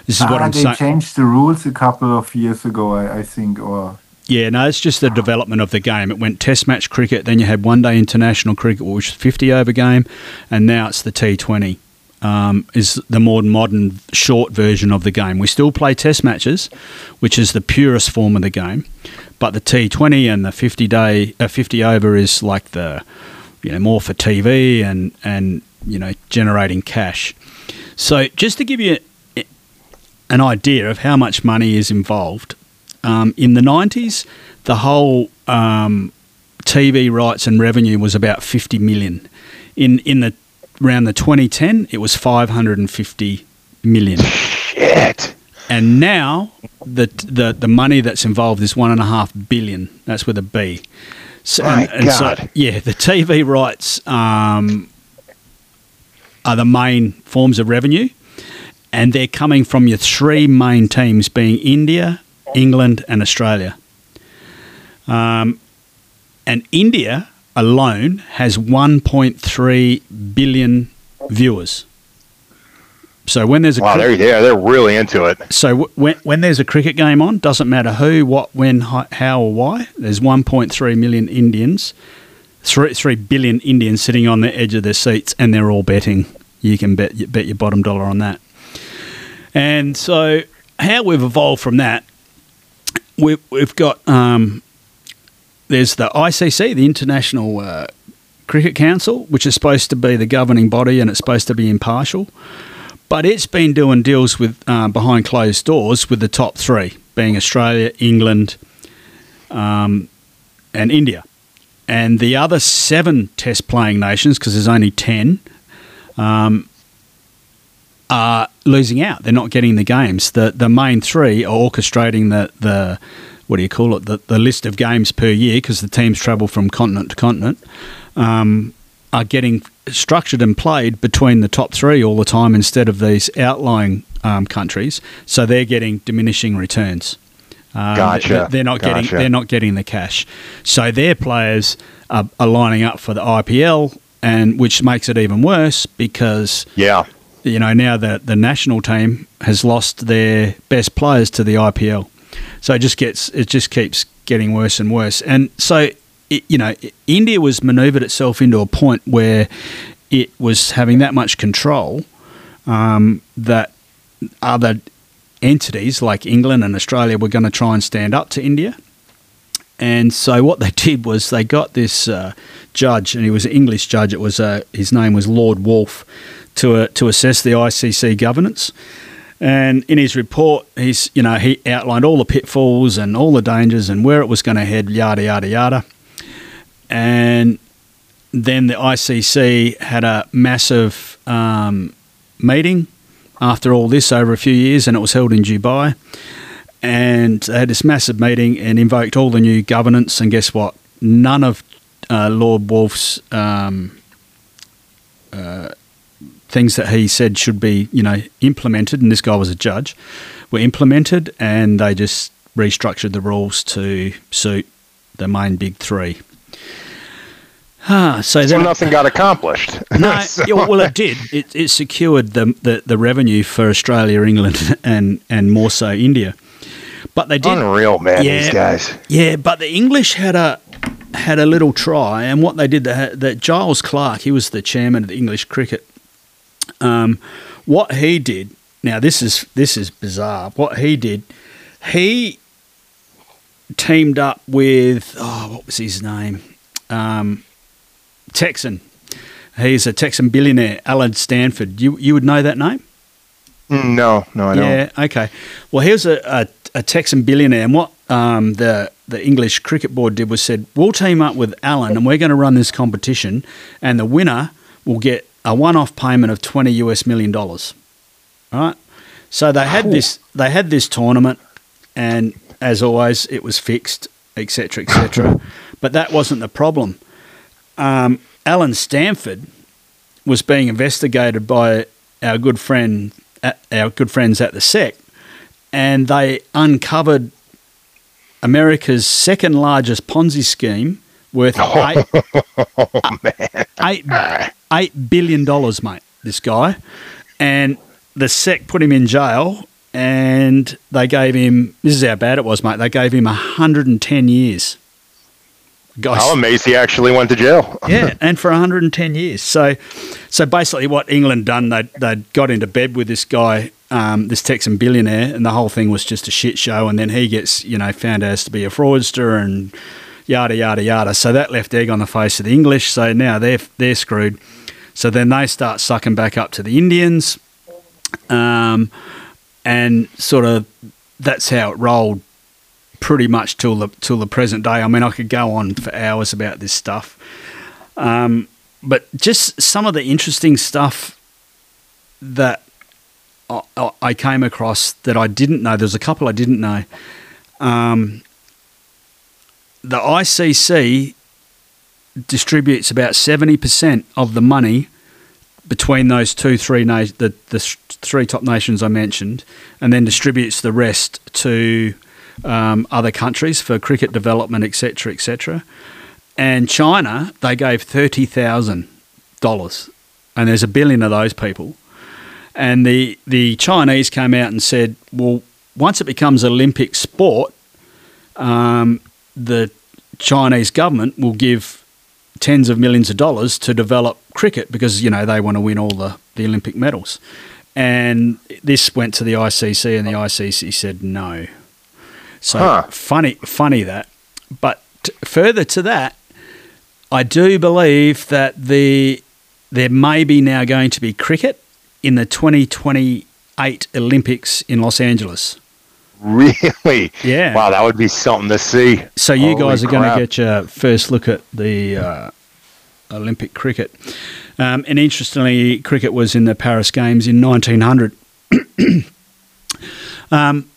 This is what ah, I'm they saying. changed the rules a couple of years ago, I, I think, or Yeah, no, it's just the development of the game. It went Test match cricket, then you had one day international cricket, which was 50 over game, and now it's the T20. um, is the more modern short version of the game. We still play test matches, which is the purest form of the game, but the T20 and the 50 day, uh, 50 over is like the, you know, more for TV and and you know generating cash. So just to give you an idea of how much money is involved, um, in the 90s, the whole um, TV rights and revenue was about 50 million. In in the around the 2010, it was 550 million. Shit. And now the the the money that's involved is one and a half billion. That's with a B. So, My and, and so, God. yeah, the TV rights um, are the main forms of revenue, and they're coming from your three main teams, being India, England, and Australia. Um, and India alone has 1.3 billion viewers. So when there's a Wow, cri- they're yeah, they're really into it. so w- when, when there's a cricket game on, doesn't matter who, what, when, how, or why. There's 1.3 million Indians, three three billion Indians sitting on the edge of their seats, and they're all betting. You can bet bet your bottom dollar on that. And so, how we've evolved from that, we've we've got um, there's the ICC, the International uh, Cricket Council, which is supposed to be the governing body, and it's supposed to be impartial. But it's been doing deals with uh, behind closed doors with the top three, being Australia, England, um, and India, and the other seven Test playing nations, because there's only ten, um, are losing out. They're not getting the games. The the main three are orchestrating the the what do you call it? The, the list of games per year because the teams travel from continent to continent. Um, are getting structured and played between the top three all the time instead of these outlying um, countries. So they're getting diminishing returns. Um, Gotcha. They're not getting. They're not getting the cash. So their players are, are lining up for the IPL, and which makes it even worse because Yeah. You know now the the national team has lost their best players to the IPL. So it just gets it just keeps getting worse and worse. And so it, you know India was manoeuvred itself into a point where it was having that much control um, that other entities like England and Australia were going to try and stand up to India. And so what they did was they got this uh, judge, and he was an English judge. It was uh, his name was Lord Woolf, to uh, to assess the ICC governance. And in his report, he's you know he outlined all the pitfalls and all the dangers and where it was going to head, yada yada yada. And then the ICC had a massive um, meeting after all this over a few years, and it was held in Dubai. And they had this massive meeting and invoked all the new governance. And guess what? None of uh, Lord Woolf's um, uh, things that he said should be, you know, implemented, and this guy was a judge, were implemented, and they just restructured the rules to suit the main big three. Ah, so So then nothing got accomplished. no, So- yeah, well, it did. It, it secured the, the the revenue for Australia, England, and and more so India. But they did. Unreal, man. Yeah. These guys. Yeah, but the English had a had a little try, and what they did, that Giles Clarke, he was the chairman of the English cricket. Um, what he did, now this is this is bizarre. What he did, he teamed up with oh, what was his name? Um, Texan. He's a Texan billionaire, Allen Stanford. You you would know that name? Mm, No, no, I don't. Yeah. Okay. Well, here's a, a, a Texan billionaire, and what um, the the English Cricket Board did was said, we'll team up with Allen, and we're going to run this competition, and the winner will get a one-off payment of twenty US million dollars. Right. So they had this they had this tournament, and as always, it was fixed, etc., etc. but that wasn't the problem. Um, Allen Stanford was being investigated by our good friend, at, our good friends at the SEC, and they uncovered America's second largest Ponzi scheme worth eight, eight, eight billion dollars, mate. This guy, and the SEC put him in jail, and they gave him. This is how bad it was, mate. They gave him hundred and ten years. Guys, I'm amazed he actually went to jail. yeah, and for 110 years. So, so basically, what England done, they they got into bed with this guy, um, this Texan billionaire, and the whole thing was just a shit show. And then he gets, you know, found out to be a fraudster and yada yada yada. So that left egg on the face of the English. So now they're they're screwed. So then they start sucking back up to the Indians, um, and sort of that's how it rolled pretty much till the till the present day. I mean, I could go on for hours about this stuff, um, but just some of the interesting stuff that I, I came across that I didn't know. There's a couple I didn't know. Um, the ICC distributes about seventy percent of the money between those two, three na- the the three top nations I mentioned, and then distributes the rest to um, other countries for cricket development, etc., etc. And China, they gave thirty thousand dollars, and there's a billion of those people. And the the Chinese came out and said, well, once it becomes Olympic sport, um, the Chinese government will give tens of millions of dollars to develop cricket because you know they want to win all the, the Olympic medals. And this went to the ICC, and the ICC said no. So Huh. funny, funny that. But t- further to that, I do believe that the there may be now going to be cricket in the 2028 Olympics in Los Angeles. Really? Yeah. Wow, that would be something to see. So you Holy guys are going to get your first look at the uh, Olympic cricket. Um, and interestingly, cricket was in the Paris Games in 1900. um,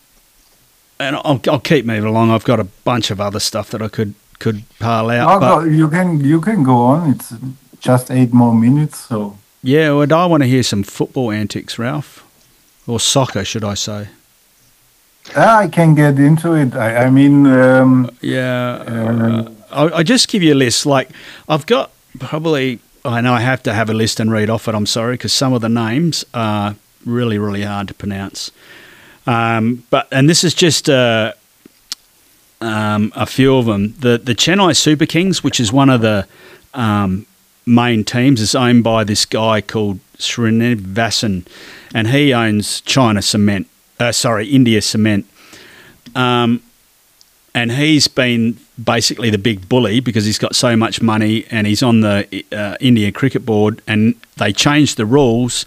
and I'll, I'll keep moving along. I've got a bunch of other stuff that I could could pile out. But go, you can you can go on. It's just eight more minutes, so yeah, well, I want to hear some football antics, Ralph, or soccer, should I say? Ah, I can get into it. I, I mean, um, Yeah, Uh, I'll, I'll just give you a list. Like I've got probably. I know I have to have a list and read off it. I'm sorry because some of the names are really, really hard to pronounce. Um, but and this is just uh, um, a few of them. The the Chennai Super Kings, which is one of the um, main teams, is owned by this guy called Srinivasan, and he owns China Cement. Uh, sorry, India Cement. Um, and he's been basically the big bully because he's got so much money and he's on the uh, India Cricket Board. And they changed the rules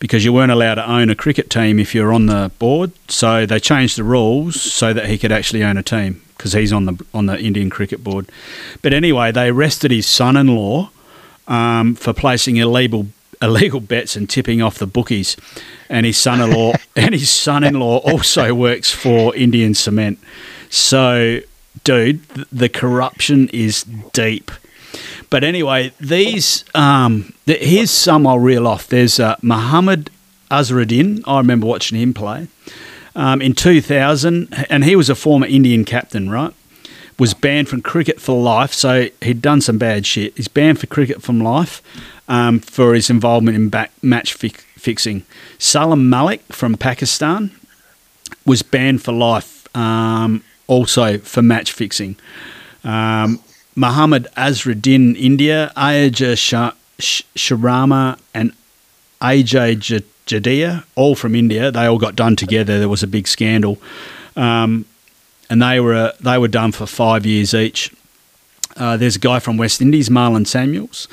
because you weren't allowed to own a cricket team if you're on the board. So they changed the rules so that he could actually own a team because he's on the on the Indian Cricket Board. But anyway, they arrested his son-in-law um, for placing illegal illegal bets and tipping off the bookies. And his son-in-law and his son-in-law also works for Indian Cement. So, dude, th- the corruption is deep. But anyway, these um, th- here's some I'll reel off. There's uh, Muhammad Azharuddin. I remember watching him play um, in 2000, and he was a former Indian captain, right? Was banned from cricket for life, so he'd done some bad shit. He's banned for cricket from life um, for his involvement in back match fi- fixing. Saleem Malik from Pakistan was banned for life, um, also for match fixing. Um, Muhammad Azharuddin, India, Ayaja Shah, Sh- Sharama, and AJ J- Jadeja, all from India. They all got done together. There was a big scandal, um, and they were they were done for five years each. Uh, there's a guy from West Indies, Marlon Samuels.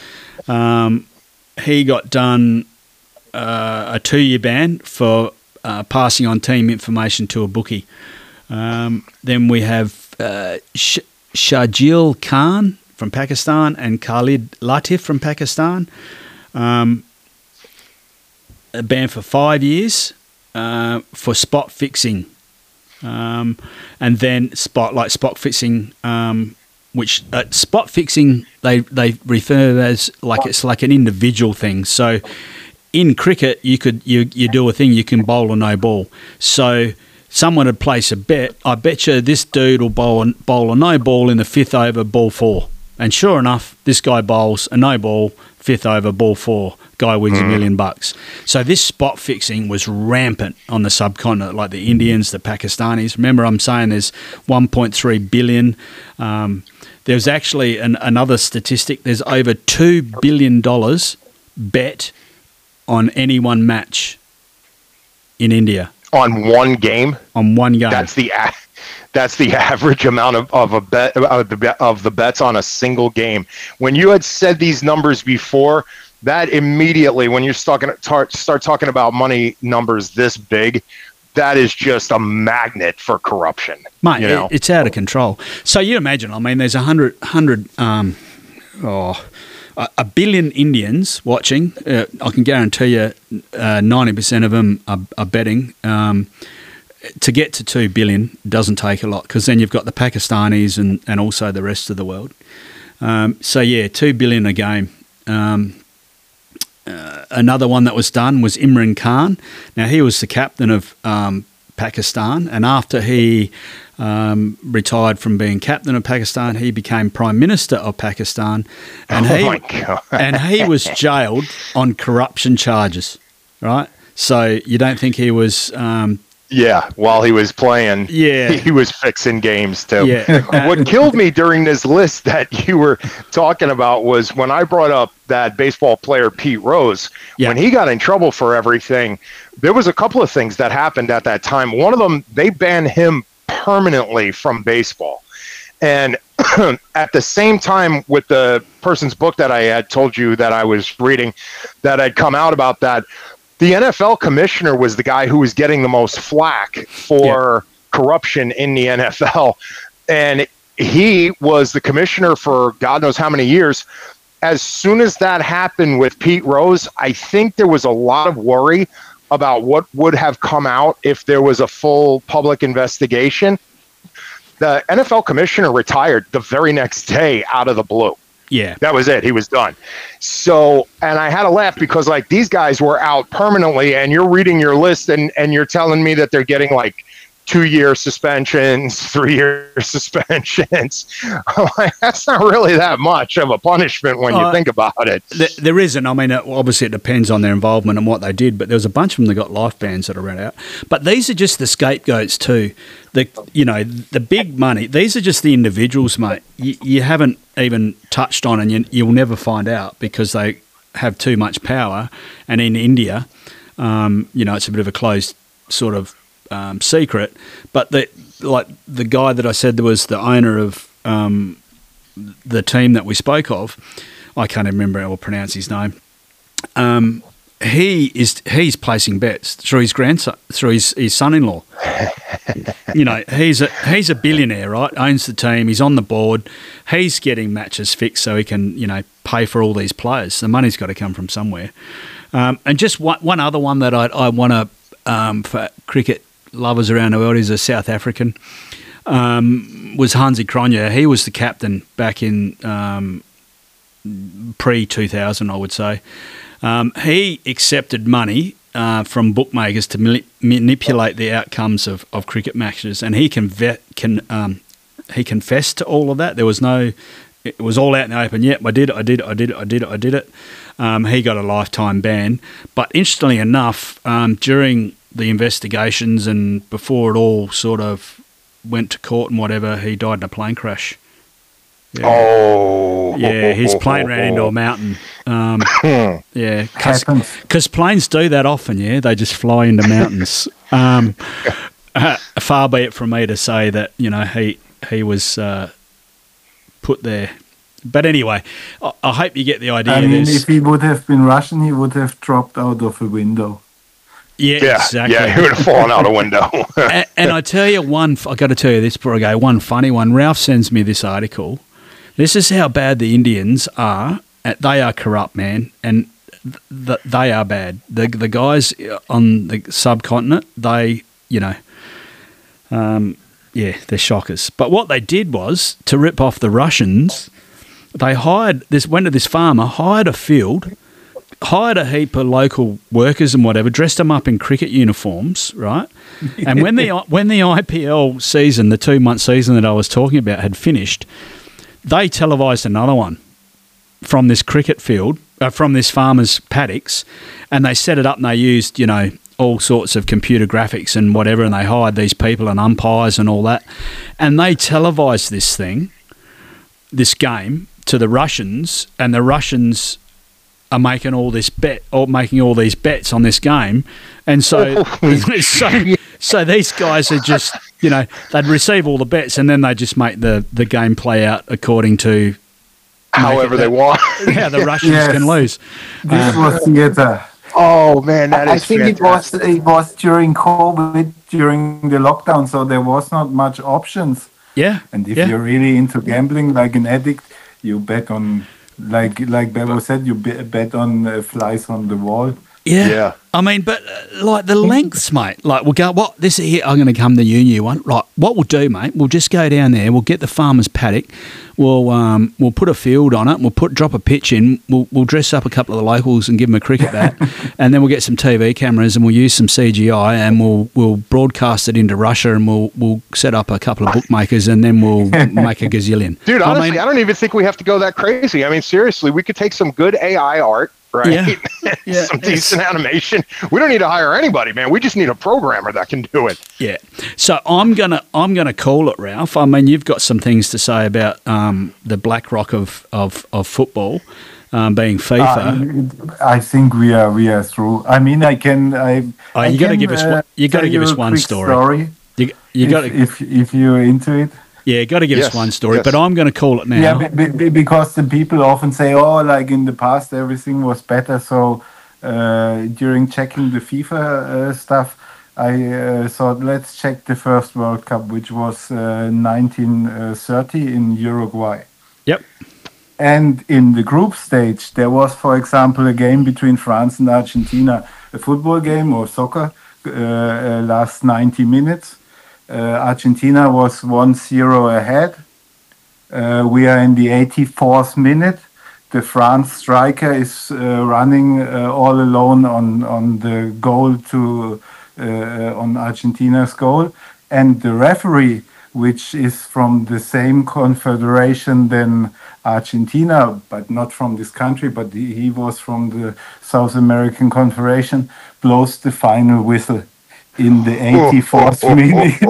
Um, he got done uh, a two-year ban for uh, passing on team information to a bookie. Um, then we have uh, Sh- Sharjeel Khan from Pakistan and Khalid Latif from Pakistan. Um, banned for five years uh, for spot fixing, um, and then spot like spot fixing, um, which uh, spot fixing they they refer as like it's like an individual thing. So in cricket, you could you you do a thing you can bowl or no ball. So someone would place a bet. I bet you this dude will bowl a, bowl a no ball in the fifth over, ball four. And sure enough, this guy bowls a no ball, fifth over, ball four. Guy wins a million bucks. So this spot fixing was rampant on the subcontinent, like the Indians, the Pakistanis. Remember, I'm saying there's 1.3 billion. Um, There's actually an, another statistic. There's over two billion dollars bet on any one match in India on one game. on one game. That's the a- that's the average amount of, of a bet of the of the bets on a single game. When you had said these numbers before, that immediately when you're talking start talking about money numbers this big, that is just a magnet for corruption. Mate, you know? it's out of control. So you imagine, I mean, there's a hundred, hundred, um, oh, a, billion Indians watching. Uh, I can guarantee you, uh, ninety percent of them are, are betting. Um, to get to two billion doesn't take a lot because then you've got the Pakistanis and, and also the rest of the world. Um, so yeah, two billion a game. Um, uh, another one that was done was Imran Khan. Now he was the captain of um, Pakistan, and after he um, retired from being captain of Pakistan, he became prime minister of Pakistan, and oh he and he was jailed on corruption charges. Right, so you don't think he was? Um, yeah, while he was playing, Yeah. he was fixing games too. Yeah. what killed me during this list that you were talking about was when I brought up that baseball player Pete Rose. Yeah. When he got in trouble for everything, there was a couple of things that happened at that time. One of them, they banned him permanently from baseball. And at the same time, with the person's book that I had told you that I was reading, that had come out about that, the NFL commissioner was the guy who was getting the most flack for corruption in the NFL. And he was the commissioner for God knows how many years. As soon as that happened with Pete Rose, I think there was a lot of worry about what would have come out if there was a full public investigation. The NFL commissioner retired the very next day out of the blue. Yeah, That was it. He was done. So, and I had a laugh because like these guys were out permanently, and you're reading your list and and you're telling me that they're getting like two year suspensions, three year suspensions. like, that's not really that much of a punishment when you Uh, think about it. Th- There isn't. I mean, it, obviously, it depends on their involvement and what they did. But there was a bunch of them that got life bans that are run out. But these are just the scapegoats too. The you know the big money. These are just the individuals, mate. You, you haven't even touched on, and you, you'll never find out because they have too much power. And in India, um, you know, it's a bit of a closed sort of um, secret. But the like the guy that I said there was the owner of um, the team that we spoke of, I can't even remember or pronounce his name. Um, he is he's placing bets through his grandson, through his, his son-in-law. you know, he's a he's a billionaire, right? Owns the team. He's on the board. He's getting matches fixed so he can you know pay for all these players. The money's got to come from somewhere. Um, and just one, one other one that I, I want to um, for cricket lovers around the world is a South African. Um, was Hansi Cronje. He was the captain back in um, pre 2000, I would say. Um, he accepted money uh, from bookmakers to mani- manipulate the outcomes of, of cricket matches, and he can can um, he confessed to all of that. There was no, it was all out in the open. Yep, I did, it, I did, it, I did, it, I did, it, I did it. Um, he got a lifetime ban. But interestingly enough, um, during the investigations and before it all sort of went to court and whatever, he died in a plane crash. Yeah. Oh, Yeah, his plane ran into a mountain. Um, yeah, because planes do that often. Yeah, they just fly into mountains. um, uh, far be it from me to say that you know he he was uh, put there. But anyway, I, I hope you get the idea. I mean, if he would have been Russian, he would have dropped out of a window. Yeah, Yeah, exactly. yeah, he would have fallen out a window. and, and I tell you one, I got to tell you this before I go. One funny one. Ralph sends me this article. This is how bad the Indians are. Uh, They are corrupt, man, and th- th- they are bad. The the guys on the subcontinent, they, you know, um, yeah, they're shockers. But what they did was to rip off the Russians. They hired this. Went to this farmer, hired a field, hired a heap of local workers and whatever, dressed them up in cricket uniforms, right? And when the when the IPL season, the two month season that I was talking about, had finished, they televised another one from this cricket field, uh, from this farmer's paddocks, and they set it up and they used, you know, all sorts of computer graphics and whatever, and they hired these people and umpires and all that, and they televised this thing this game to the Russians, and the Russians are making all this bet or making all these bets on this game, and so oh, so so these guys are just you know they'd receive all the bets and then they just make the the game play out according to however they want. yeah, the Russians Yes. can lose. This um, was theater. Oh man, that is I think it was it was during COVID, during the lockdown, so there was not much options. Yeah, And if yeah. you're really into gambling, like an addict, you bet on, like like Bebo said, you bet on uh, flies on the wall. Yeah. Yeah. I mean, but uh, like the lengths, mate. Like we'll go. What this here? I'm going to come the new new one. Right. What we'll do, mate? We'll just go down there. We'll get the farmer's paddock. We'll um, we'll put a field on it. We'll put drop a pitch in. We'll we'll dress up a couple of the locals and give them a cricket bat, and then we'll get some TV cameras and we'll use some CGI and we'll we'll broadcast it into Russia and we'll we'll set up a couple of bookmakers and then we'll make a gazillion. Dude, I honestly, I, mean, don't even think we have to go that crazy. I mean, seriously, we could take some good AI art, right? Yeah. Yeah, some it's- decent animation. We don't need to hire anybody, man. We just need a programmer that can do it. Yeah. So I'm gonna I'm gonna call it, Ralph. I mean, you've got some things to say about um, the BlackRock of of, of football um, being FIFA. Uh, I think we are we are through. I mean, I can. I. Oh, you gotta give us uh, one- you gotta give us one quick story. you you got to if if you're into it. Yeah, got to give Yes, us one story. yes. But I'm going to call it now. Yeah, be, be, because the people often say, "Oh, like in the past, everything was better." So uh, during checking the FIFA uh, stuff, I uh, thought, let's check the first World Cup, which was uh, 1930 in Uruguay. Yep. And in the group stage, there was, for example, a game between France and Argentina, a football game or soccer, uh, uh, last 90 minutes. Uh, Argentina was 1 0 ahead. Uh, we are in the 84th minute. The France striker is uh, running all alone on, on the goal to on Argentina's goal, and the referee, which is from the same confederation than Argentina, but not from this country, but he was from the South American Confederation, blows the final whistle in the 84th minute.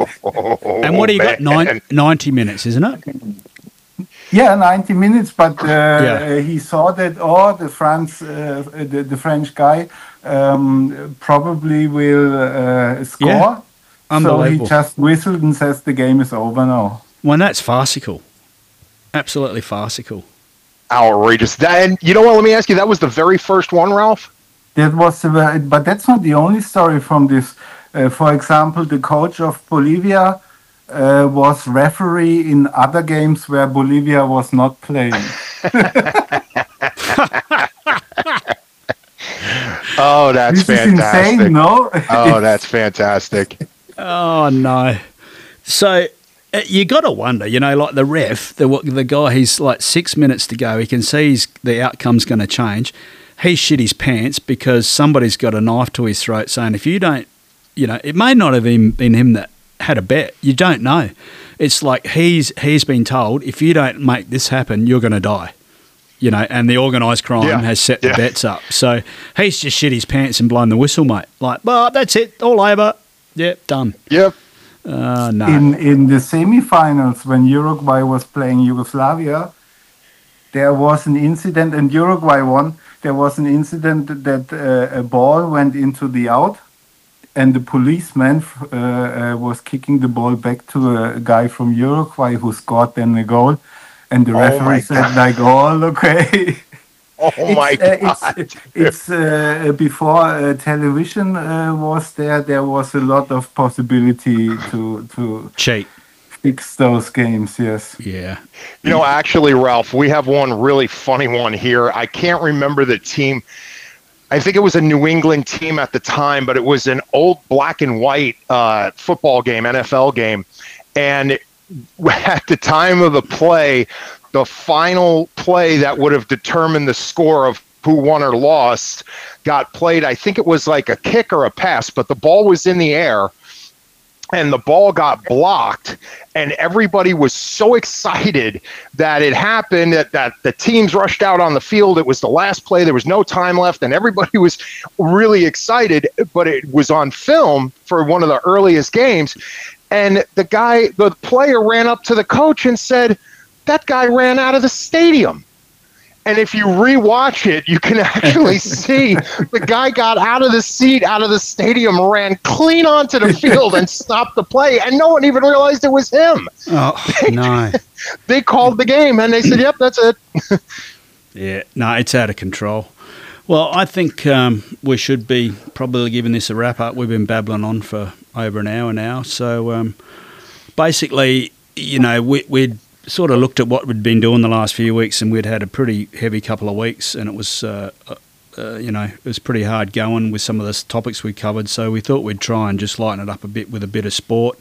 and what do you got? Nine, 90 minutes, isn't it? Yeah, 90 minutes, but uh, Yeah. he saw that, oh, the France, uh, the, the French guy um, probably will uh, score. Yeah. So he just whistled and says the game is over now. Well, that's farcical. Absolutely farcical. Outrageous. That, and you know what? Let me ask you. That was the very first one, Ralph. That was, the but that's not the only story from this. Uh, for example, the coach of Bolivia uh, was referee in other games where Bolivia was not playing. Oh, that's this is fantastic. insane, no? Oh, that's fantastic. Oh no! So uh, you got to wonder, you know, like the ref, the the guy. He's like six minutes to go. He can see he's, the outcome's going to change. He shit his pants because somebody's got a knife to his throat, saying, "If you don't, you know, it may not have even been him that had a bet. You don't know. It's like he's he's been told, if you don't make this happen, you're going to die." You know, and the organised crime Yeah, has set the bets up. So he's just shit his pants and blown the whistle, mate. Like, well, that's it, all over. Yep, done. Yep. Uh, no. in in the semi-finals when Uruguay was playing Yugoslavia, there was an incident, and Uruguay won. There was an incident that uh, a ball went into the out, and the policeman uh, uh, was kicking the ball back to a guy from Uruguay who scored then a goal, and the Oh my referee said like, "Oh, okay." Oh my god. uh, it's, it's uh, before uh, television uh, was there. There was a lot of possibility to to Cheat. fix those games. Yes. Yeah. You know, actually, Ralph, we have one really funny one here. I can't remember the team. I think it was a New England team at the time, but it was an old black and white uh, football game, NFL game. And at the time of the play, the final play that would have determined the score of who won or lost got played. I think it was like a kick or a pass, but the ball was in the air and the ball got blocked and everybody was so excited that it happened that, that the teams rushed out on the field. It was the last play. There was no time left and everybody was really excited but it was on film for one of the earliest games. And the guy the player ran up to the coach and said that guy ran out of the stadium. And if you rewatch it, you can actually see the guy got out of the seat, out of the stadium, ran clean onto the field and stopped the play, and no one even realized it was him. Oh no! they called the game and they said, "Yep, that's it." yeah, no, it's out of control. Well, I think um, we should be probably giving this a wrap up. We've been babbling on for over an hour now, so um, basically, you know, we, we'd sort of looked at what we'd been doing the last few weeks, and we'd had a pretty heavy couple of weeks, and it was, uh, uh, you know, it was pretty hard going with some of the topics we covered. So we thought we'd try and just lighten it up a bit with a bit of sport.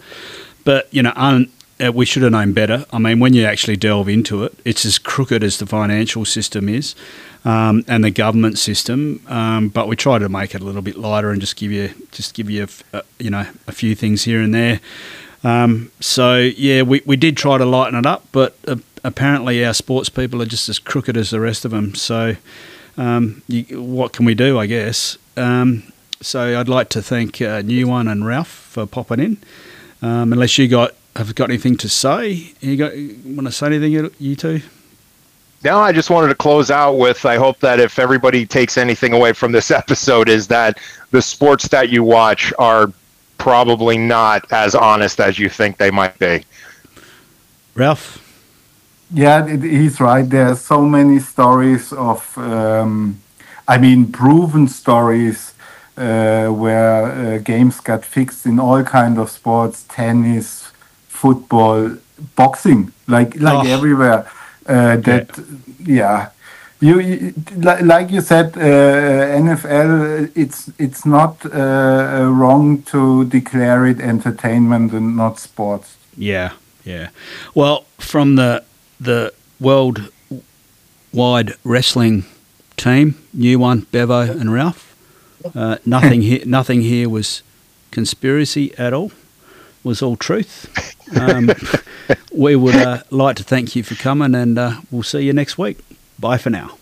But you know, un- uh, we should have known better. I mean, when you actually delve into it, it's as crooked as the financial system is. Um, and the government system, um, but we try to make it a little bit lighter and just give you just give you a, you know a few things here and there. Um, so yeah, we, we did try to lighten it up, but uh, apparently our sports people are just as crooked as the rest of them. So um, you, what can we do? I guess. Um, so I'd like to thank uh, New One and Ralph for popping in. Um, unless you got have got anything to say, you got want to say anything? You two? No, I just wanted to close out with I hope that if everybody takes anything away from this episode is that the sports that you watch are probably not as honest as you think they might be. Ralph? Yeah, he's right. There are so many stories of, um, I mean, proven stories uh, where uh, games got fixed in all kind of sports, tennis, football, boxing, like like oh. everywhere. Uh, that yeah. yeah you, you, like you said, uh, NFL. It's it's not uh, wrong to declare it entertainment and not sports. Yeah, yeah. Well, from the the world wide wrestling team, new one, Bevo and Ralph. Uh, nothing here. Nothing here was conspiracy at all. Was all truth. Um, we would uh, like to thank you for coming, and uh, we'll see you next week. Bye for now.